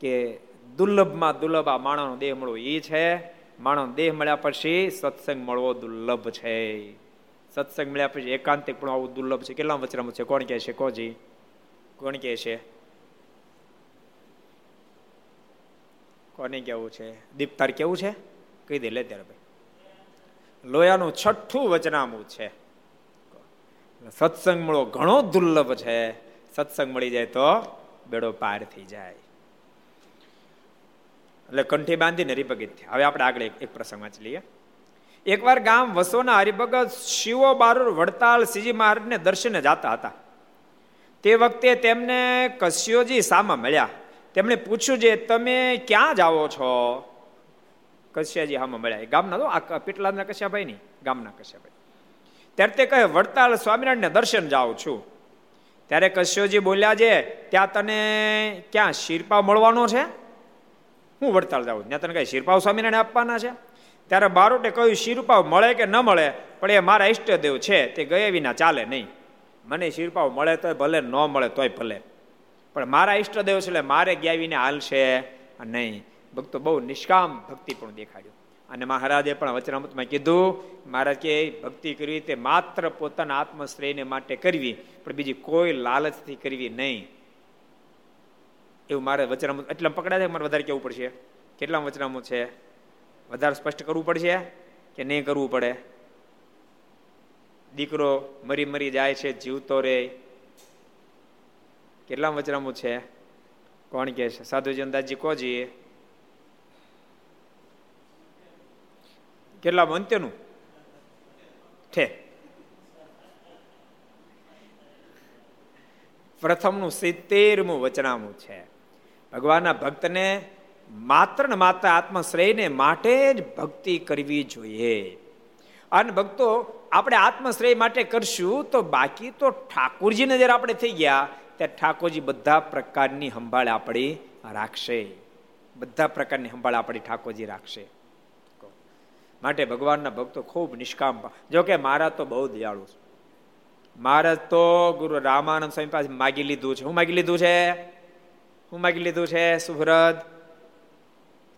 કે દુર્લભમાં દુર્લભ આ માણસનો દેહ મળવો એ છે. માણસ દેહ મળ્યા પછી સત્સંગ મળવો દુર્લભ છે. સત્સંગ મળ્યા પછી એકાંતિક પણ આવું દુર્લભ છે. કેટલા વચરામાં છે? કોણ કહે છે? કોજી? કોણ કહે છે? કોને કેવું છે? દીપતાર કેવું છે? કહી દે, લે ત્યારે ભાઈ. લોયાનું છઠ્ઠું વચનામું છે. સત્સંગ મળો ઘણો દુર્લભ છે. સત્સંગ મળી જાય તો બેડો પાર થઈ જાય. એટલે કંઠી બાંધીને હરિભગત હવે આપણે આગળ એક પ્રસંગ વાંચી લઈએ. એકવાર ગામ વસોના હરિભગત શિવો બારૂર વડતાલ સીજી મહારાજને દર્શને જાતા હતા. તે વખતે તેમને કશ્યોજી સામા મળ્યા. તેમણે પૂછ્યું જે, તમે ક્યાં જાઓ છો? કશ્યાજી હામાં મળ્યા. ગામના તો આ પીટલાદના કશ્યાભાઈ નહીં ગામના કશ્યાભાઈ. ત્યારે તે કહે, વડતાલ સ્વામિનારાયણને દર્શન જાઉં છું. ત્યારે કશ્યોજી બોલ્યા છે, ત્યાં તને ક્યાં શિરપા મળવાનો છે? હું વડતાલ જાઉં ત્યાં તને કઈ શિરપાવ સ્વામિનારાયણ આપવાના છે? ત્યારે બારોટે કહ્યું, શિરપાવ મળે કે ન મળે? પણ એ મારા ઈષ્ટદેવ છે, તે ગયા વિના ચાલે નહીં. મને શિરપાવ મળે તોય ભલે, ન મળે તોય ભલે. પણ મારા ઈષ્ટદેવ છે એટલે મારે ગયા વિને હાલશે નહીં. ભક્તો બહુ નિષ્કામ ભક્તિ પણ દેખાડ્યું. અને મહારાજે પણ વચનામૃતમાં કીધું, મહારાજ કે ભક્તિ કરવી તે માત્ર પોતાના આત્મશ્રેયને માટે કરવી, પણ બીજી કોઈ લાલચથી કરવી નહીં. એવું મારે વચનામૃત, એટલા પકડાય છે મારે વધારે કેવું પડશે? કેટલા વચનામૃત છે? વધારે સ્પષ્ટ કરવું પડશે કે નહીં કરવું પડે? દીકરો મરી મરી જાય છે, જીવતો રે. કેટલા વચનામૃત છે? કોણ કે છે? સાધુજી અંદાજી કોજી કેટલા અંત્યનું છે. પ્રથમનું સિત્તેરમું વચનામું છે. ભગવાનના ભક્તને માત્ર ને માત્ર આત્મશ્રેયને માટે જ ભક્તિ કરવી જોઈએ. અને ભક્તો, આપણે આત્મશ્રેય માટે કરશું તો બાકી તો ઠાકોરજીને જ્યારે આપણે થઈ ગયા. ત્યારે ઠાકોરજી બધા પ્રકારની સંભાળ આપણી રાખશે. બધા પ્રકારની સંભાળ આપણી ઠાકોરજી રાખશે. માટે ભગવાનના ભક્તો ખૂબ નિષ્કામ જોકે મારા તો બહુ દયાળુ છે. મહારાજ તો ગુરુ રામાનંદ સ્વામી પાસે માગી લીધું છે. હું માગી લીધું છે? હું માગી લીધું છે સુભરદ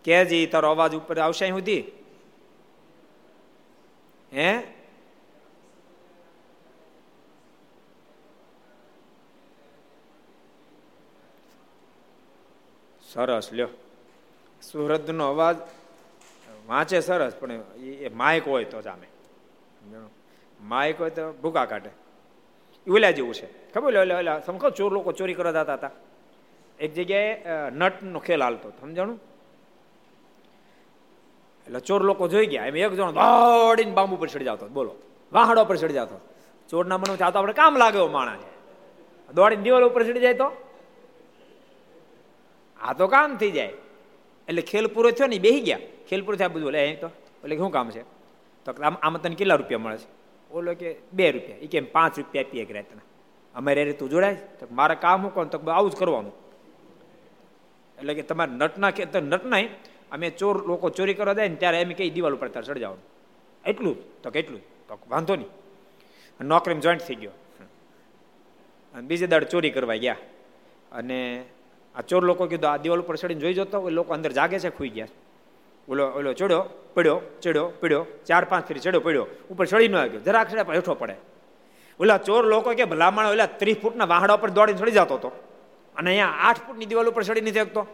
કેજી, તારો અવાજ ઉપર આવશે સુધી? હે? સરસ, લ્યો. સુરતનો અવાજ વાંચે સરસ, પણ એ માયક હોય તો જામે માયક હોય તો ભૂકા કાઢે. ઓલા જેવું છે. ખબર ઓલા ઓલા સમખો ચોર લોકો ચોરી કરવા જતા હતા? એક જગ્યાએ નટનો ખેલ હાલતો સમજાણું? એટલે ચોર લોકો જોઈ ગયા. એમ એક જણો દોડીને બાંબુ પર ચડી જતો બોલો. વાહડો પર ચડી જતો ચોરના મને ચાતો આપણે કામ લાગે માણા છે. દોડીને દિવાલ ઉપર ચડી જાય તો? આ તો કામ થઈ જાય. એટલે ખેલ પૂરો થયો ને બેસી ગયા. ખેલ પૂરો થયા બધું. અહીં તો, એટલે શું કામ છે? તો આમાં તને કેટલા રૂપિયા મળે છે? ઓલો કે બે રૂપિયા. એ કેમ પાંચ રૂપિયા આપીએ એક રાતના. અમારે રે તું જોડાય? તો મારે કામ હું કોણ? તો આવું જ કરવાનું. એટલે કે તમારે નટના કે નટના અમે ચોર, લોકો ચોરી કરવા જાય ને ત્યારે એમ કઈ દિવાલ ઉપર તાર સર્જાવાનું એટલું તો કેટલું તો વાંધો નહીં. નોકરીમાં જોઈન્ટ થઈ ગયો. અને બીજે દાડ ચોરી કરવા ગયા. અને આ ચોર લોકો કીધું, આ દિવાલ ઉપર ચડીને જોઈ જતો એ લોકો અંદર જાગે છે, ખુઈ ગયા ઓલો ઓલો ચડ્યો, પડ્યો ચડ્યો, પડ્યો, ચાર પાંચ ફેરી ચડ્યો, પડ્યો. ઉપર ચડી ન આવ્યો જરાક ચડ્યા પણ હેઠો પડે. ઓલા ચોર લોકો કે, ભલામણ, ઓલા ત્રીસ ફૂટના વાહડા ઉપર દોડીને ચડી જતો હતો. અને અહીંયા આઠ ફૂટની દિવાલ ઉપર ચડી નથી શકતો.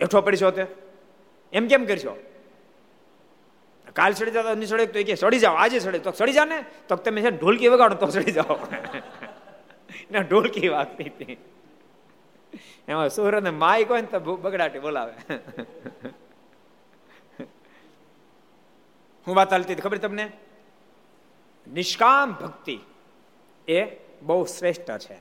હેઠો પડી તે? એમ કેમ કરશો? કાલ ચડી જાવ નહીં ચડે? તો કે, ચડી જાઓ, આજે ચડે. તો ચડી જાને? તો તમે છે ઢોલકી વગાડો તો ચડી જાઓ. ના, ઢોલકી વાગતી હતી એમાં સુરત માય કોઈ ને તો બગડાટી બોલાવે. હું વાત હાલતી ખબર તમને? નિષ્કામ ભક્તિ એ બહુ શ્રેષ્ઠ છે.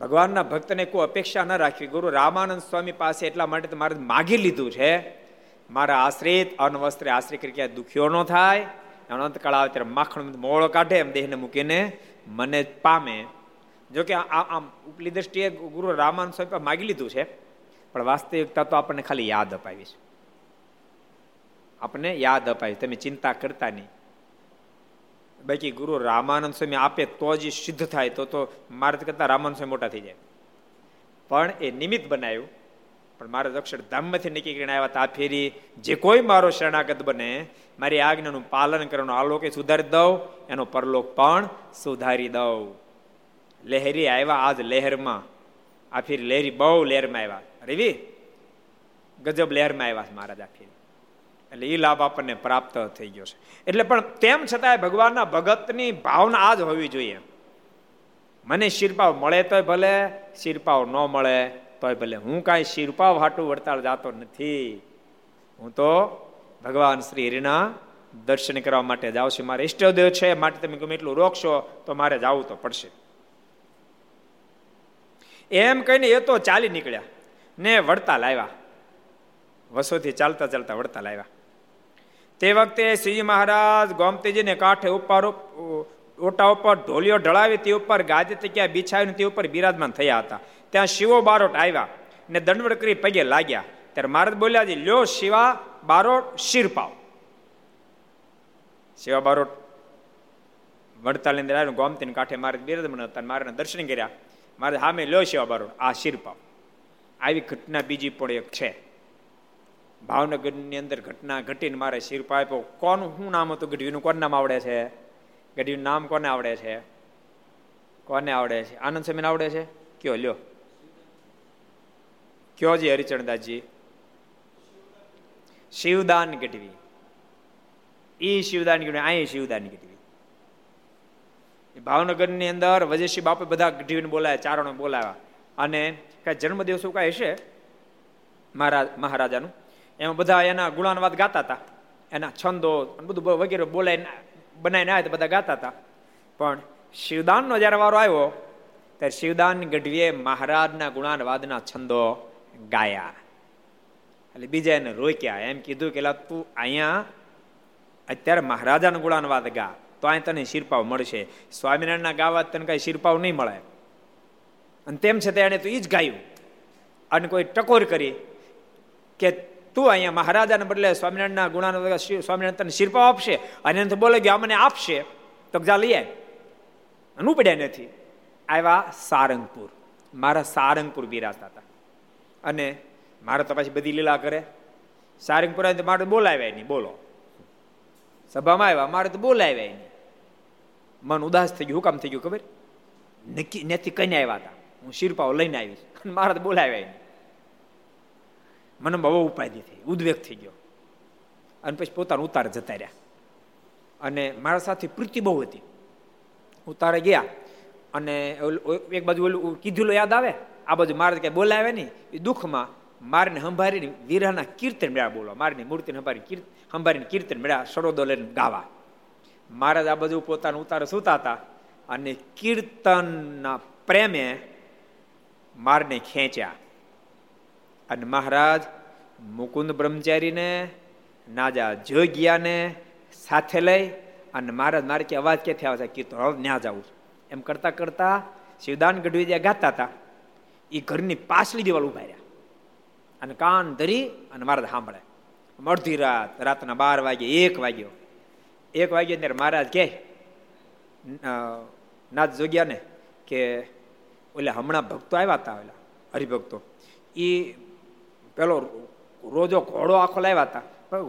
ભગવાનના ભક્તને કોઈ અપેક્ષા ન રાખવી. ગુરુ રામાનંદ સ્વામી પાસે એટલા માટે મારે માગી લીધું છે. મારા આશ્રિત અનવસ્ત્રે આશ્રિત કરી દુખ્યો ન થાય. અનંતકાળ આવે ત્યારે માખણ મોળો કાઢે, એમ દેહને મૂકીને મને પામે. જો કે આમ ઉપલી દ્રષ્ટિએ ગુરુ રામાન સ્વામી માગી લીધું છે, પણ વાસ્તવિકતા તો આપણને ખાલી યાદ અપાવી છે. આપણને યાદ અપાવી તમે ચિંતા કરતા નહીં. બાકી ગુરુ રામાનંદ સ્વામી આપે તો જ સિદ્ધ થાય, તો તો મારા કરતા રામાનંદ સ્વામી મોટા થઈ જાય. પણ એ નિમિત્ત બનાવ્યું. પણ મારા અક્ષરધામમાંથી નીકળી કરીને આવ્યા તા. ફેરી જે કોઈ મારો શરણાગત બને, મારી આજ્ઞાનું પાલન કરવાનું આલોકે સુધારી દઉં, એનો પરલોક પણ સુધારી દઉં. લહેરી આવ્યા આજ લહેરમાં. આ ફીર લહેરી બહુ લહેરમાં આવ્યા. રેવી? ગજબ લહેરમાં આવ્યા છે મહારાજ આ ફીર. એટલે એ લાભ આપણને પ્રાપ્ત થઈ ગયો છે. એટલે પણ તેમ છતાંય ભગવાનના ભગતની ભાવના આ જ હોવી જોઈએ. મને શિરપાવ મળે તોય ભલે, શિરપાવ ન મળે તોય ભલે. હું કાંઈ શિરપાવ હાટું વડતાળ જાતો નથી. હું તો ભગવાન શ્રી હરિના દર્શન કરવા માટે જાઉં છું. મારે ઈષ્ટદેવ છે, માટે તમે ગમે એટલું રોકશો તો મારે જવું તો પડશે. એમ કહીને એ તો ચાલી નીકળ્યા. ને વડતા લાવ્યા. વસોથી ચાલતા ચાલતા વડતા લાવ્યા. તે વખતે શ્રીજી મહારાજ ગોમતીજીને કાંઠે ઉપર ઓટા ઉપર ઢોલિયો ઢળાવી તે ઉપર ગાદી તક્યા બિછાવીને તે ઉપર બિરાજમાન થયા હતા. ત્યાં શિવો બારોટ આવ્યા ને દંડવડ કરી પગે લાગ્યા. ત્યારે મહારાજ બોલ્યા છે, લ્યો શિવા બારોટ શિર પાવ. શિવા બારોટ વડતાલની અંદર આવ્યું ગોમતી કાંઠે મારે બિરાજમાન હતા મારે દર્શન કર્યા. મારે સામે લ્યો છે બારોટ આ શિરપા આવી ઘટના બીજી પણ એક છે. ભાવનગરની અંદર ઘટના ઘટીને મારે શિરપા આપ્યો. કોનું શું નામ હતું ગઢવીનું કોણ નામ આવડે છે? ગઢવીનું નામ કોને આવડે છે? કોને આવડે છે? આનંદ સ્વામીને આવડે છે? કયો, લ્યો. કયો જી હરિચરણદાસજી? શિવદાન ગઢવી. ઈ શિવદાન ગઢવી અહીં શિવદાન ગઢવી. ભાવનગરની અંદર વજેશી બાપે બધા ગઢવીને બોલાયા, ચારણો બોલાવ્યા અને કઈ જન્મદિવસ કાંઈ હશે? મહારાજ મહારાજાનું. એમાં બધા એના ગુણાનવાદ ગાતા હતા. એના છંદો બધું વગેરે બોલાઈને, બનાવીને આવ્યા બધા ગાતા હતા. પણ શિવદાનનો જ્યારે વારો આવ્યો, ત્યારે શિવદાન ગઢવીએ મહારાજના ગુણાનવાદના છંદો ગાયા. એટલે બીજા એને રોક્યા. એમ કીધું કે તું અહીંયા અત્યારે મહારાજાનો ગુણાનવાદ ગા. તો અહીં તને શિરપાવ મળશે. સ્વામિનારાયણના ગાવા તને કઈ શિરપાવ નહીં મળે. અને તેમ છતાં એણે તો એ જ ગાયું. અને કોઈ ટકોર કરી કે તું અહીંયા મહારાજાને બદલે સ્વામિનારાયણના ગુણાનો સ્વામિનારાયણ તને શિરપાવ આપશે? અને એનાથી બોલે કે આ મને આપશે. તો જા લઈ આય. અનુપડ્યા નથી. આવ્યા સારંગપુર. મારા સારંગપુર બિરાજતા હતા અને મારે તો પછી બધી લીલા કરે. સારંગપુર મારે બોલાવ્યા નહીં. બોલો. સભામાં આવ્યા. મારે તો બોલાવ્યા એને મન ઉદાસ થઈ ગયું, હુકામ થઈ ગયું, ખબર? નક્કી, નેથી કઈને આવ્યા હતા. હું શિરપાઓ લઈને આવીશ મારા તો બોલાવ્યા મને બહુ ઉપાધિ થઈ. ઉદ્વેગ થઈ ગયો. અને પછી પોતાનું ઉતાર જતા રહ્યા. અને મારા સાથે પ્રીતિ બહુ હતી. ઉતારે ગયા. અને એક બાજુ ઓલું કીધું યાદ આવે? આ બાજુ મારે ક્યાંય બોલાવે નહીં. એ દુઃખમાં મારને સંભાળીને વીરાના કીર્તન મેળા બોલવા. મારની મૂર્તિને સંભાળી હંભારીને કીર્તન મેળા સરોદો લઈને ગાવા. મહારાજ આ બધું પોતાનું ઉતારે સુતા હતા અને કીર્તનના પ્રેમે મારને ખેંચ્યા. અને મહારાજ મુકુંદ બ્રહ્મચારીને, નાજા જોગ્યાને સાથે લઈ અને મહારાજ મારે કે અવાજ ક્યાંથી આવે છે? કીર્તન હવે ન્યા જવું એમ કરતા કરતા શિવદાન ગઢવી જ્યાં ગાતા હતા એ ઘરની પાછલી દિવાલ ઊભા રહ્યા. અને કાન ધરી અને મહારાજ સાંભળે. અડધી રાત, રાતના બાર વાગે એક વાગ્યો. એક વાગ્યે ત્યારે મહારાજ કે નાથ જોગ્યા ને કે ઓલા હમણાં ભક્તો આવ્યા હતા ઓલા હરિભક્તો. એ પેલો રોજો ઘોડો આખો લાવ્યા હતા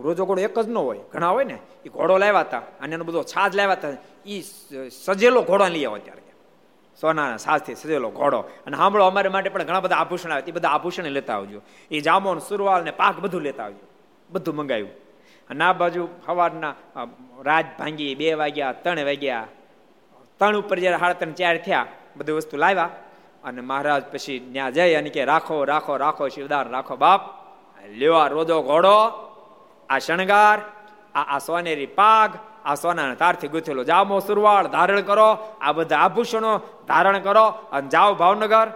રોજો ઘોડો એક જ ન હોય, ઘણા હોય ને એ ઘોડો લાવ્યા હતા અને એનો બધો છાજ લાવ્યા હતા એ સજેલો ઘોડો લઈ આવ્યો ત્યારે. સોનાના સાજથી સજેલો ઘોડો. અને સાંભળો, અમારે માટે પણ ઘણા બધા આભૂષણ આવે એ બધા આભૂષણ લેતા આવજો. એ જામોન, સુરવાલ ને પાક બધું લેતા આવજો. બધું મંગાવ્યું. અને આ બાજુ સવારના રાત ભાંગી, બે વાગ્યા, ત્રણ વાગ્યા, ત્રણ ઉપર જ્યારે સાડા ત્રણ, ચાર થયા, બધી વસ્તુ લાવ્યા અને મહારાજ પછી ત્યાં જઈ અને કે, રાખો રાખો રાખો, શિવદાર, રાખો બાપ. લ્યો આ રોજો ઘોડો, આ શણગાર, આ આ સોનેરી પાગ, આ સોનાના તારથી ગૂંથેલો જામો સુરવાળ ધારણ કરો, આ બધા આભૂષણો ધારણ કરો અને જાઓ ભાવનગર.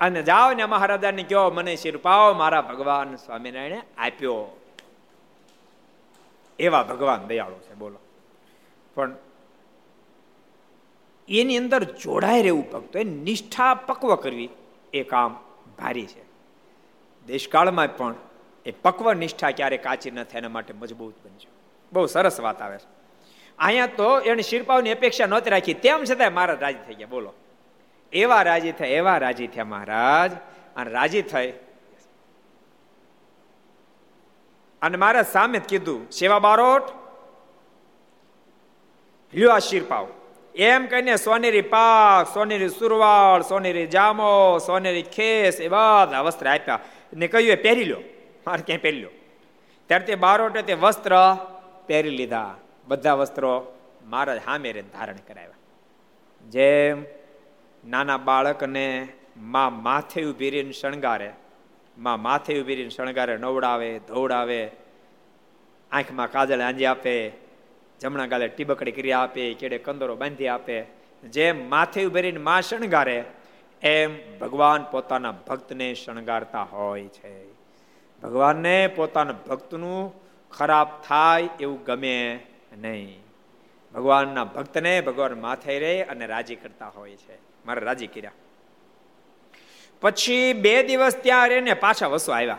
અને જાઓ ને મહારાજાને કહો, મને શિરપાવ મારા ભગવાન સ્વામિનારાયણે આપ્યો. એવા ભગવાન દયાળુ છે, બોલો. પણ એની અંદર જોડાઈ રહેવું ભક્તો, એ નિષ્ઠા પક્વ કરવી એ કામ ભારી છે. દેશકાળમાં પણ એ પક્વ નિષ્ઠા ક્યારે કાચી ન થાય એના માટે મજબૂત બનજો. બહુ સરસ વાત આવે છે. અહીંયા તો એને શિરપાવની અપેક્ષા નહોતી રાખી, તેમ છતાં મહારાજ રાજી થઈ ગયા, બોલો. એવા રાજી થયા, એવા રાજી થયા મહારાજ, અને રાજી થઈ અને મારા સામે કીધું, સેવા બારોટ, લ્યો આ શિરપાવ એમ કહીને સોનેરી પાક, સોનેરી સુરવાળ, સોનેરી જામો, સોનેરી ખેસ એ બધા વસ્ત્ર આપ્યા ને કહ્યું, એ પહેરી લો મારે ક્યાંય પહેરી લો ત્યારે તે બારોટે તે વસ્ત્ર પહેરી લીધા. બધા વસ્ત્રો મારા સામે ધારણ કરાવ્યા. જેમ નાના બાળકને માં માથે ઊભી રહીને શણગારે માં માથે ઉભીરીને શણગારે, નવડાવે, ધોવડાવે, આંખમાં કાજળ આંજી આપે, જમણા ગાલે ટીબકડી કરી આપે, કેડે કંદરો બાંધી આપે. જેમ માથે ઊભી રહીને માં શણગારે, એમ ભગવાન પોતાના ભક્તને શણગારતા હોય છે. ભગવાનને પોતાના ભક્તનું ખરાબ થાય એવું ગમે નહીં. ભગવાનના ભક્તને ભગવાન માથે રહે અને રાજી કરતા હોય છે. મારે રાજી કર્યા. પછી બે દિવસ ત્યાં રહીને પાછા વસો આવ્યા.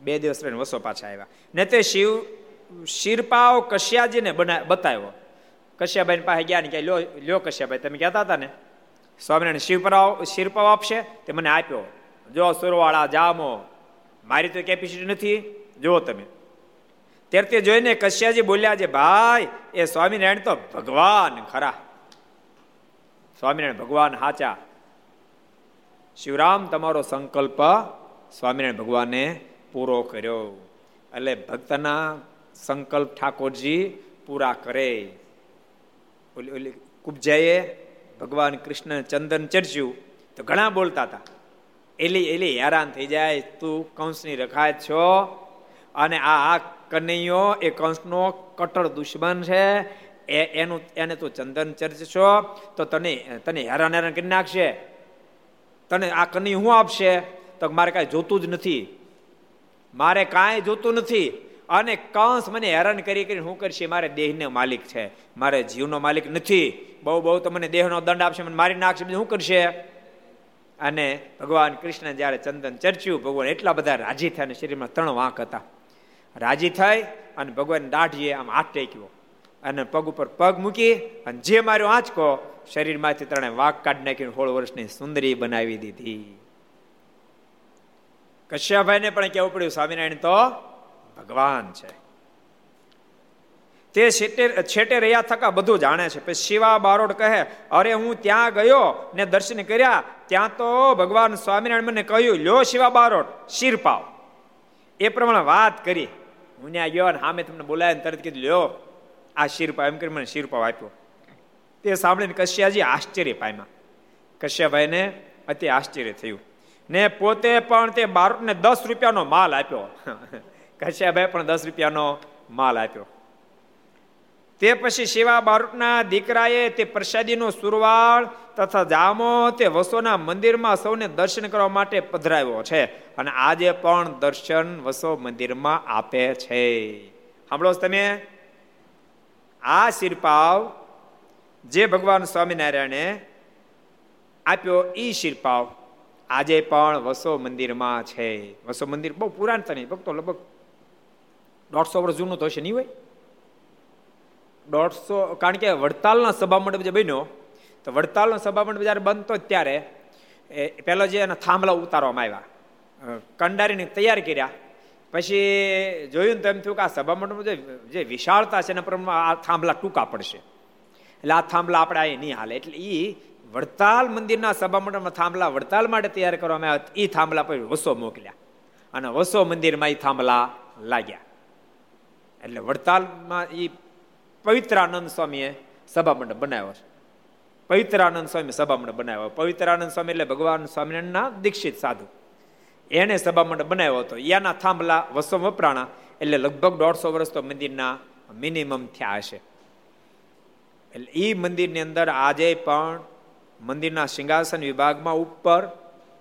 બે દિવસ રહીને વસો પાછા આવ્યા. ને તે શિવ શિરપાવ કશ્યાજીને બના, બતાવ્યો. કશ્યાભાઈ પાસે ગયા ને કે લ્યો લ્યો કશ્યાભાઈ તમે કહેતા હતા ને? સ્વામિનારાયણ શિવપરાવ શિરપાવ આપશે? તે મને આપ્યો. જો સુરવાળા જામો, મારી તો કેપેસિટી નથી? જુઓ તમે. ત્યારે તે જોઈને કશ્યાજી બોલ્યા છે, ભાઈ, એ સ્વામિનારાયણ તો ભગવાન ખરા. સ્વામિનારાયણ ભગવાન હાચા. શિવરામ, તમારો સંકલ્પ સ્વામિનારાયણ ભગવાને પૂરો કર્યો. એટલે ભક્તના સંકલ્પ ઠાકોરજી પૂરા કરે. ઓલી ઓલી કુબજાએ ભગવાન કૃષ્ણ ચંદન ચર્ચ્યું તો ઘણા બોલતા હતા. એલી એલી હેરાન થઈ જાય, તું કંસની રખાય છો. અને આ આ કનૈયો એ કંસનો કટ્ટર દુશ્મન છે. એ, એનું, એને તું ચંદન ચર્ચશો તો તને તને હેરાન હેરાન કરી નાખશે. તને આ કની શું આપશે? તો મારે કાંઈ જોતું જ નથી. મારે કાંઈ જોતું નથી. અને કંસ મને હેરાન કરી કરીને શું કરશે? મારે દેહનો માલિક છે. મારે જીવનો માલિક નથી. બહુ બહુ તો મને દેહનો દંડ આપશે, મને મારી નાખશે શું કરશે? અને ભગવાન કૃષ્ણ જ્યારે ચંદન ચર્ચ્યું, ભગવાન એટલા બધા રાજી થયા અને શરીરમાં ત્રણ વાંક હતા. રાજી થઈ અને ભગવાન દાઢીએ આમ હાથ ટેક્યો. અને પગ ઉપર પગ મૂકી અને જે માર્યો આંચકો, શરીરમાંથી ત્રણે વાઘ કાઢી નાખીને સોળ વર્ષની સુંદરી બનાવી દીધી. કશ્યાભાઈને પણ કેવું પડ્યું, સ્વામિનારાયણ, તો ભગવાન છે. તે છેટે રહ્યા થકા બધું જાણે છે. પછી શિવા બારોડ કહે, અરે, હું ત્યાં ગયો ને દર્શન કર્યા, ત્યાં તો ભગવાન સ્વામિનારાયણ મને કહ્યું, લ્યો શિવા બારોટ શીર પાવ એ પ્રમાણે વાત કરી. હું ત્યાં ગયો અને સામે તમને બોલાય તરત કીધું, લ્યો. આ શીર એમ કરી મને શિરપાવ આપ્યો. તે સાંભળીને કશ્યાજી આશ્ચર્ય પામ્યા. કશ્યાભાઈને અતિ આશ્ચર્ય થયું. ને પોતે પણ તે બારોટને દસ રૂપિયાનો માલ આપ્યો. કશ્યાભાઈ પણ દસ રૂપિયાનો માલ આપ્યો. તે પછી શિવા બારૂટના દીકરાએ તે પ્રસાદીનો સુરવાળ તથા જામો તે વસોના મંદિરમાં સૌને દર્શન કરવા માટે પધરાવ્યો છે અને આજે પણ દર્શન વસો મંદિરમાં આપે છે. સાંભળો તમે. આ શિરપાવ જે ભગવાન સ્વામિનારાયણે આપ્યો એ શિરપાવ. આજે પણ વસો મંદિરમાં છે. વસો મંદિર બહુ પુરાણ નહીં, ભક્તો લગભગ દોઢસો વર્ષ જૂનું હશે, નહીં હોય? દોઢસો, કારણ કે વડતાલના સભા મંડપ જે બન્યો, તો વડતાલનો સભા મંડપ જ્યારે બનતો ત્યારે, એ પહેલો જે એના થાંભલા ઉતારવામાં આવ્યા. કંડારીને તૈયાર કર્યા. પછી જોયું તો એમ થયું કે આ સભામંડળમાં જે વિશાળતા છે એના પ્રમાણમાં આ થાંભલા ટૂંકા પડશે. એટલે આ થાંભલા આપણે અહીં નહીં હાલે. એટલે એ વડતાલ મંદિરના સભામંડળમાં થાંભલા વડતાલ માટે તૈયાર કરવામાં આવ્યા એ થાંભલા પછી વસો મોકલ્યા. અને વસો મંદિરમાં એ થાંભલા લાગ્યા. એટલે વડતાલમાં એ પવિત્રાનંદ સ્વામીએ સભામંડળ બનાવ્યો છે. પવિત્રાનંદ સ્વામી સભા મંડપ બનાવ્યો. પવિત્રાનંદ સ્વામી એટલે ભગવાન સ્વામિનારાયણના દીક્ષિત સાધુ. એને સભા મંડપ બનાવ્યો હતો. યાના થાંભલા વસો વપરાણા એટલે લગભગ દોઢસો વર્ષ તો મંદિરના મિનિમમ થયા હશે. એટલે એ મંદિરની અંદર આજે પણ મંદિરના સિંહાસન વિભાગમાં ઉપર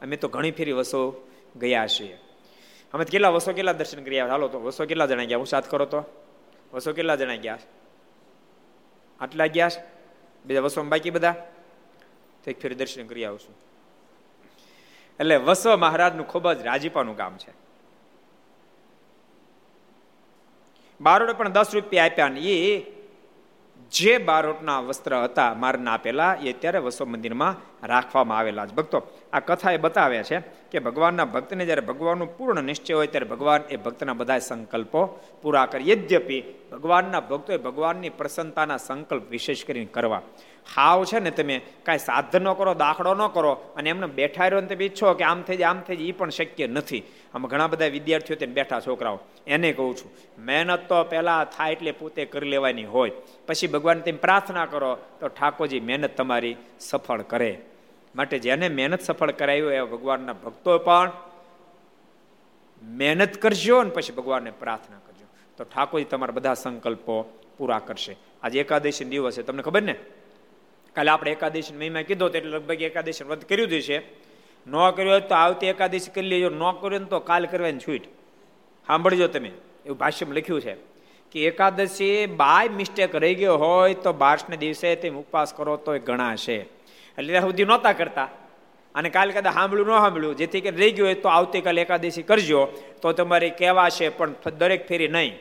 અમે તો ઘણી ફેરી વસો ગયા છીએ. અમે કેટલા વસો કેટલા દર્શન કર્યા? હાલો તો વસો કેટલા જણા ગયા? હું સાથ કરો તો. વસો કેટલા જણા ગયા? આટલા ગયા? બીજા વસોમાં બાકી બધા? તો એક ફેરી દર્શન કરી આવશું. એટલે વસવ મહારાજનું ખૂબ જ રાજીપાનું કામ છે. બારોડે પણ દસ રૂપિયા આપ્યા ને એ જે બારોટના વસ્ત્ર હતા મારના આપેલા, એ અત્યારે વસો મંદિરમાં રાખવામાં આવેલા છે. ભક્તો, આ કથા એ બતાવે છે કે ભગવાનના ભક્તને જ્યારે ભગવાનનું પૂર્ણ નિશ્ચય હોય ત્યારે ભગવાન એ ભક્તના બધા સંકલ્પો પૂરા કરે યદ્યપી ભગવાનના ભક્તોએ ભગવાનની પ્રસન્નતાના સંકલ્પ વિશેષ કરીને કરવા. હાવ છે ને તમે કાંઈ સાધન ન કરો, દાખલો ન કરો અને એમને બેઠા રહ્યો ને તમે ઈચ્છો કે આમ થઈ જાય, આમ થઈ જાય એ પણ શક્ય નથી. આમાં ઘણા બધા વિદ્યાર્થીઓ તેને બેઠા છોકરાઓ. એને કહું છું, મહેનત તો પહેલાં થાય એટલે પોતે કરી લેવાની હોય. પછી ભગવાન તેમ પ્રાર્થના કરો, તો ઠાકોરજી મહેનત તમારી સફળ કરે. માટે જેને મહેનત સફળ કરાવી એવા ભગવાનના ભક્તો પણ મહેનત કરજો અને પછી ભગવાનને પ્રાર્થના કરજો. તો ઠાકોરજી તમારા બધા સંકલ્પો પૂરા કરશે. આજે એકાદશી દિવસ છે, તમને ખબર ને? કાલે આપણે એકાદશી મહિમા કીધો એટલે લગભગ એકાદશી વ્રત કર્યું જ છે ન કર્યું હોય તો આવતી એકાદશી કરી લેજો, ન કર્યું ને તો કાલ કરવાની છૂટ. સાંભળજો તમે, એવું ભાષ્યમાં લખ્યું છે કે એકાદશી બાય મિસ્ટેક રહી ગયો હોય તો બારસને દિવસે તેમ ઉપવાસ કરો તો એ ગણાશે એટલે ત્યાં સુધી નહોતા કરતા. અને કાલે કદાચ સાંભળ્યું, ન સાંભળ્યું, જેથી કે રહી ગયું હોય તો આવતીકાલે એકાદશી કરજો, તો તમારી કહેવાશે પણ દરેક ફેરી નહીં.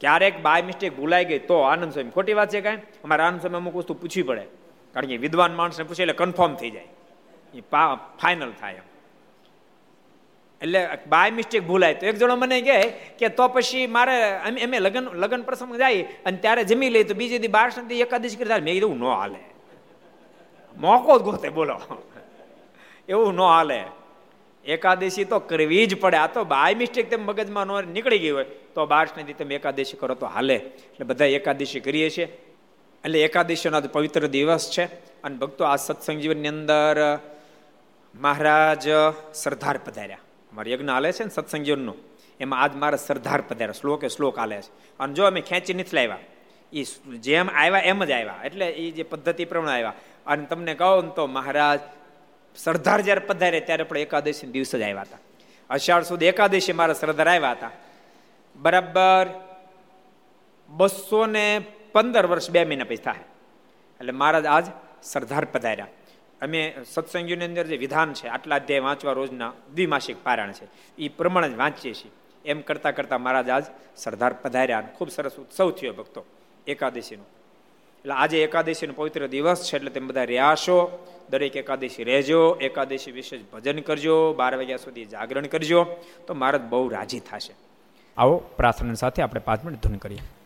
ક્યારેક બાય મિસ્ટેક ભૂલાઈ ગઈ તો આનંદ સ્વામી. ખોટી વાત છે કાંઈ? અમારે આનંદ સ્વામી અમુક વસ્તુ પૂછવી પડે. કારણ કે વિદ્વાન માણસને પૂછે એટલે કન્ફર્મ થઈ જાય. એ ફાઇનલ થાય એમ. એટલે બાય મિસ્ટેક ભૂલાય. તો એક જણો મને કહે કે તો પછી મારે એમ લગ્ન લગ્ન પ્રસંગ જાય અને ત્યારે જમી લઈ તો બીજી દી બાર સંતિ એકાદશ કરી મેં કીધું ન હાલે. મોકો જ ગોતે, બોલો. એવું ન હાલે. એકાદશી તો કરવી જ પડે. આ તો બાય મિસ્ટેક તેમ મગજમાં ન નીકળી ગઈ હોય. તો બાર સંતિ તમે એકાદશી કરો તો હાલે. એટલે બધા એકાદશી કરીએ છીએ. એટલે એકાદશીનો પવિત્ર દિવસ છે. અને ભક્તો આ સત્સંગ જીવનની અંદર મહારાજ સરદાર પધાર્યા. અમારે યજ્ઞ હાલે છે ને સત્સંગ જીવનનું એમાં આજ મારા સરદાર પધાર્યા. શ્લોકે શ્લોક હાલે છે. અને જો અમે ખેંચી નથી લાવ્યા. એ જેમ આવ્યા એમ જ આવ્યા. એટલે એ જે પદ્ધતિ પ્રમાણે આવ્યા. અને તમને કહો ને તો મહારાજ સરદાર જ્યારે પધારે ત્યારે પણ એકાદશી દિવસ જ આવ્યા હતા. અષાઢ સુધી એકાદશી મારા સરદાર આવ્યા હતા. બરાબર બસો ને પંદર વર્ષ બે મહિના પછી થાય. એટલે મહારાજ આજ સરદાર પધાર્યા. અમે સત્સંગીની અંદર જે વિધાન છે, આટલા અધ્યાય વાંચવા રોજના દ્વિમાસિક પારાયણ છે એ પ્રમાણે જ વાંચીએ છીએ. એમ કરતાં કરતાં મહારાજ આજ સરદાર પધાર્યા ખૂબ સરસ ઉત્સવ થયો ભક્તો, એકાદશીનો. એટલે આજે એકાદશીનો પવિત્ર દિવસ છે, એટલે તમે બધા રહ્યા દરેક એકાદશી રહેજો, એકાદશી વિશે ભજન કરજો, બાર વાગ્યા સુધી જાગરણ કરજો, તો મહારાજ બહુ રાજી થશે. આવો પ્રાર્થના સાથે આપણે પાંચ મિનિટ ધૂન કરીએ.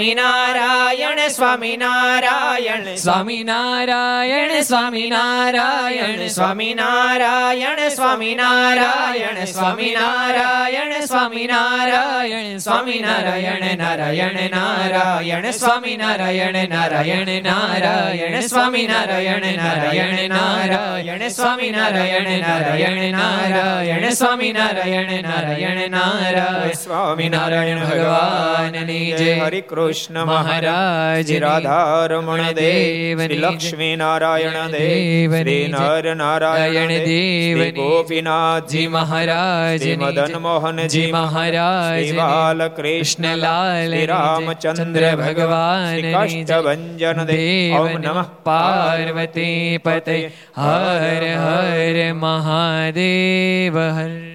સ્વામિનારાયણ સ્વામિનારાયણ. સ્વામિનારાયણ સ્વામિનારાયણ. સ્વામિનારાયણ સ્વામિનારાયણ સ્વામિનારાયણ સ્વામિનારાયણ. સ્વામિનારાયણ નારાયણ નારાયણ. સ્વામિનારાયણ નારાયણ નારાયણ. સ્વામિનારાયણ નારાયણ નારાયણ. સ્વામિનારાયણ નારાયણ નારાયણ. સ્વામિનારાયણ નારાયણ નારાયણ. સ્વામિનારાયણ ભગવાનની જય. હરિ કૃષ્ણ. મહારાજ રાધારમણ દેવ. લક્ષ્મી નારાયણ દેવ શ્રી. નર નારાયણ દેવ ગોપીનાથજી મહારાજ મદન મોહનજી મહારાજ બાલ કૃષ્ણ લાલ રામચંદ્ર ભગવાન શ્રી દેવ ઓમ નમઃ પાર્વતી પતે હર હર મહાદેવ હર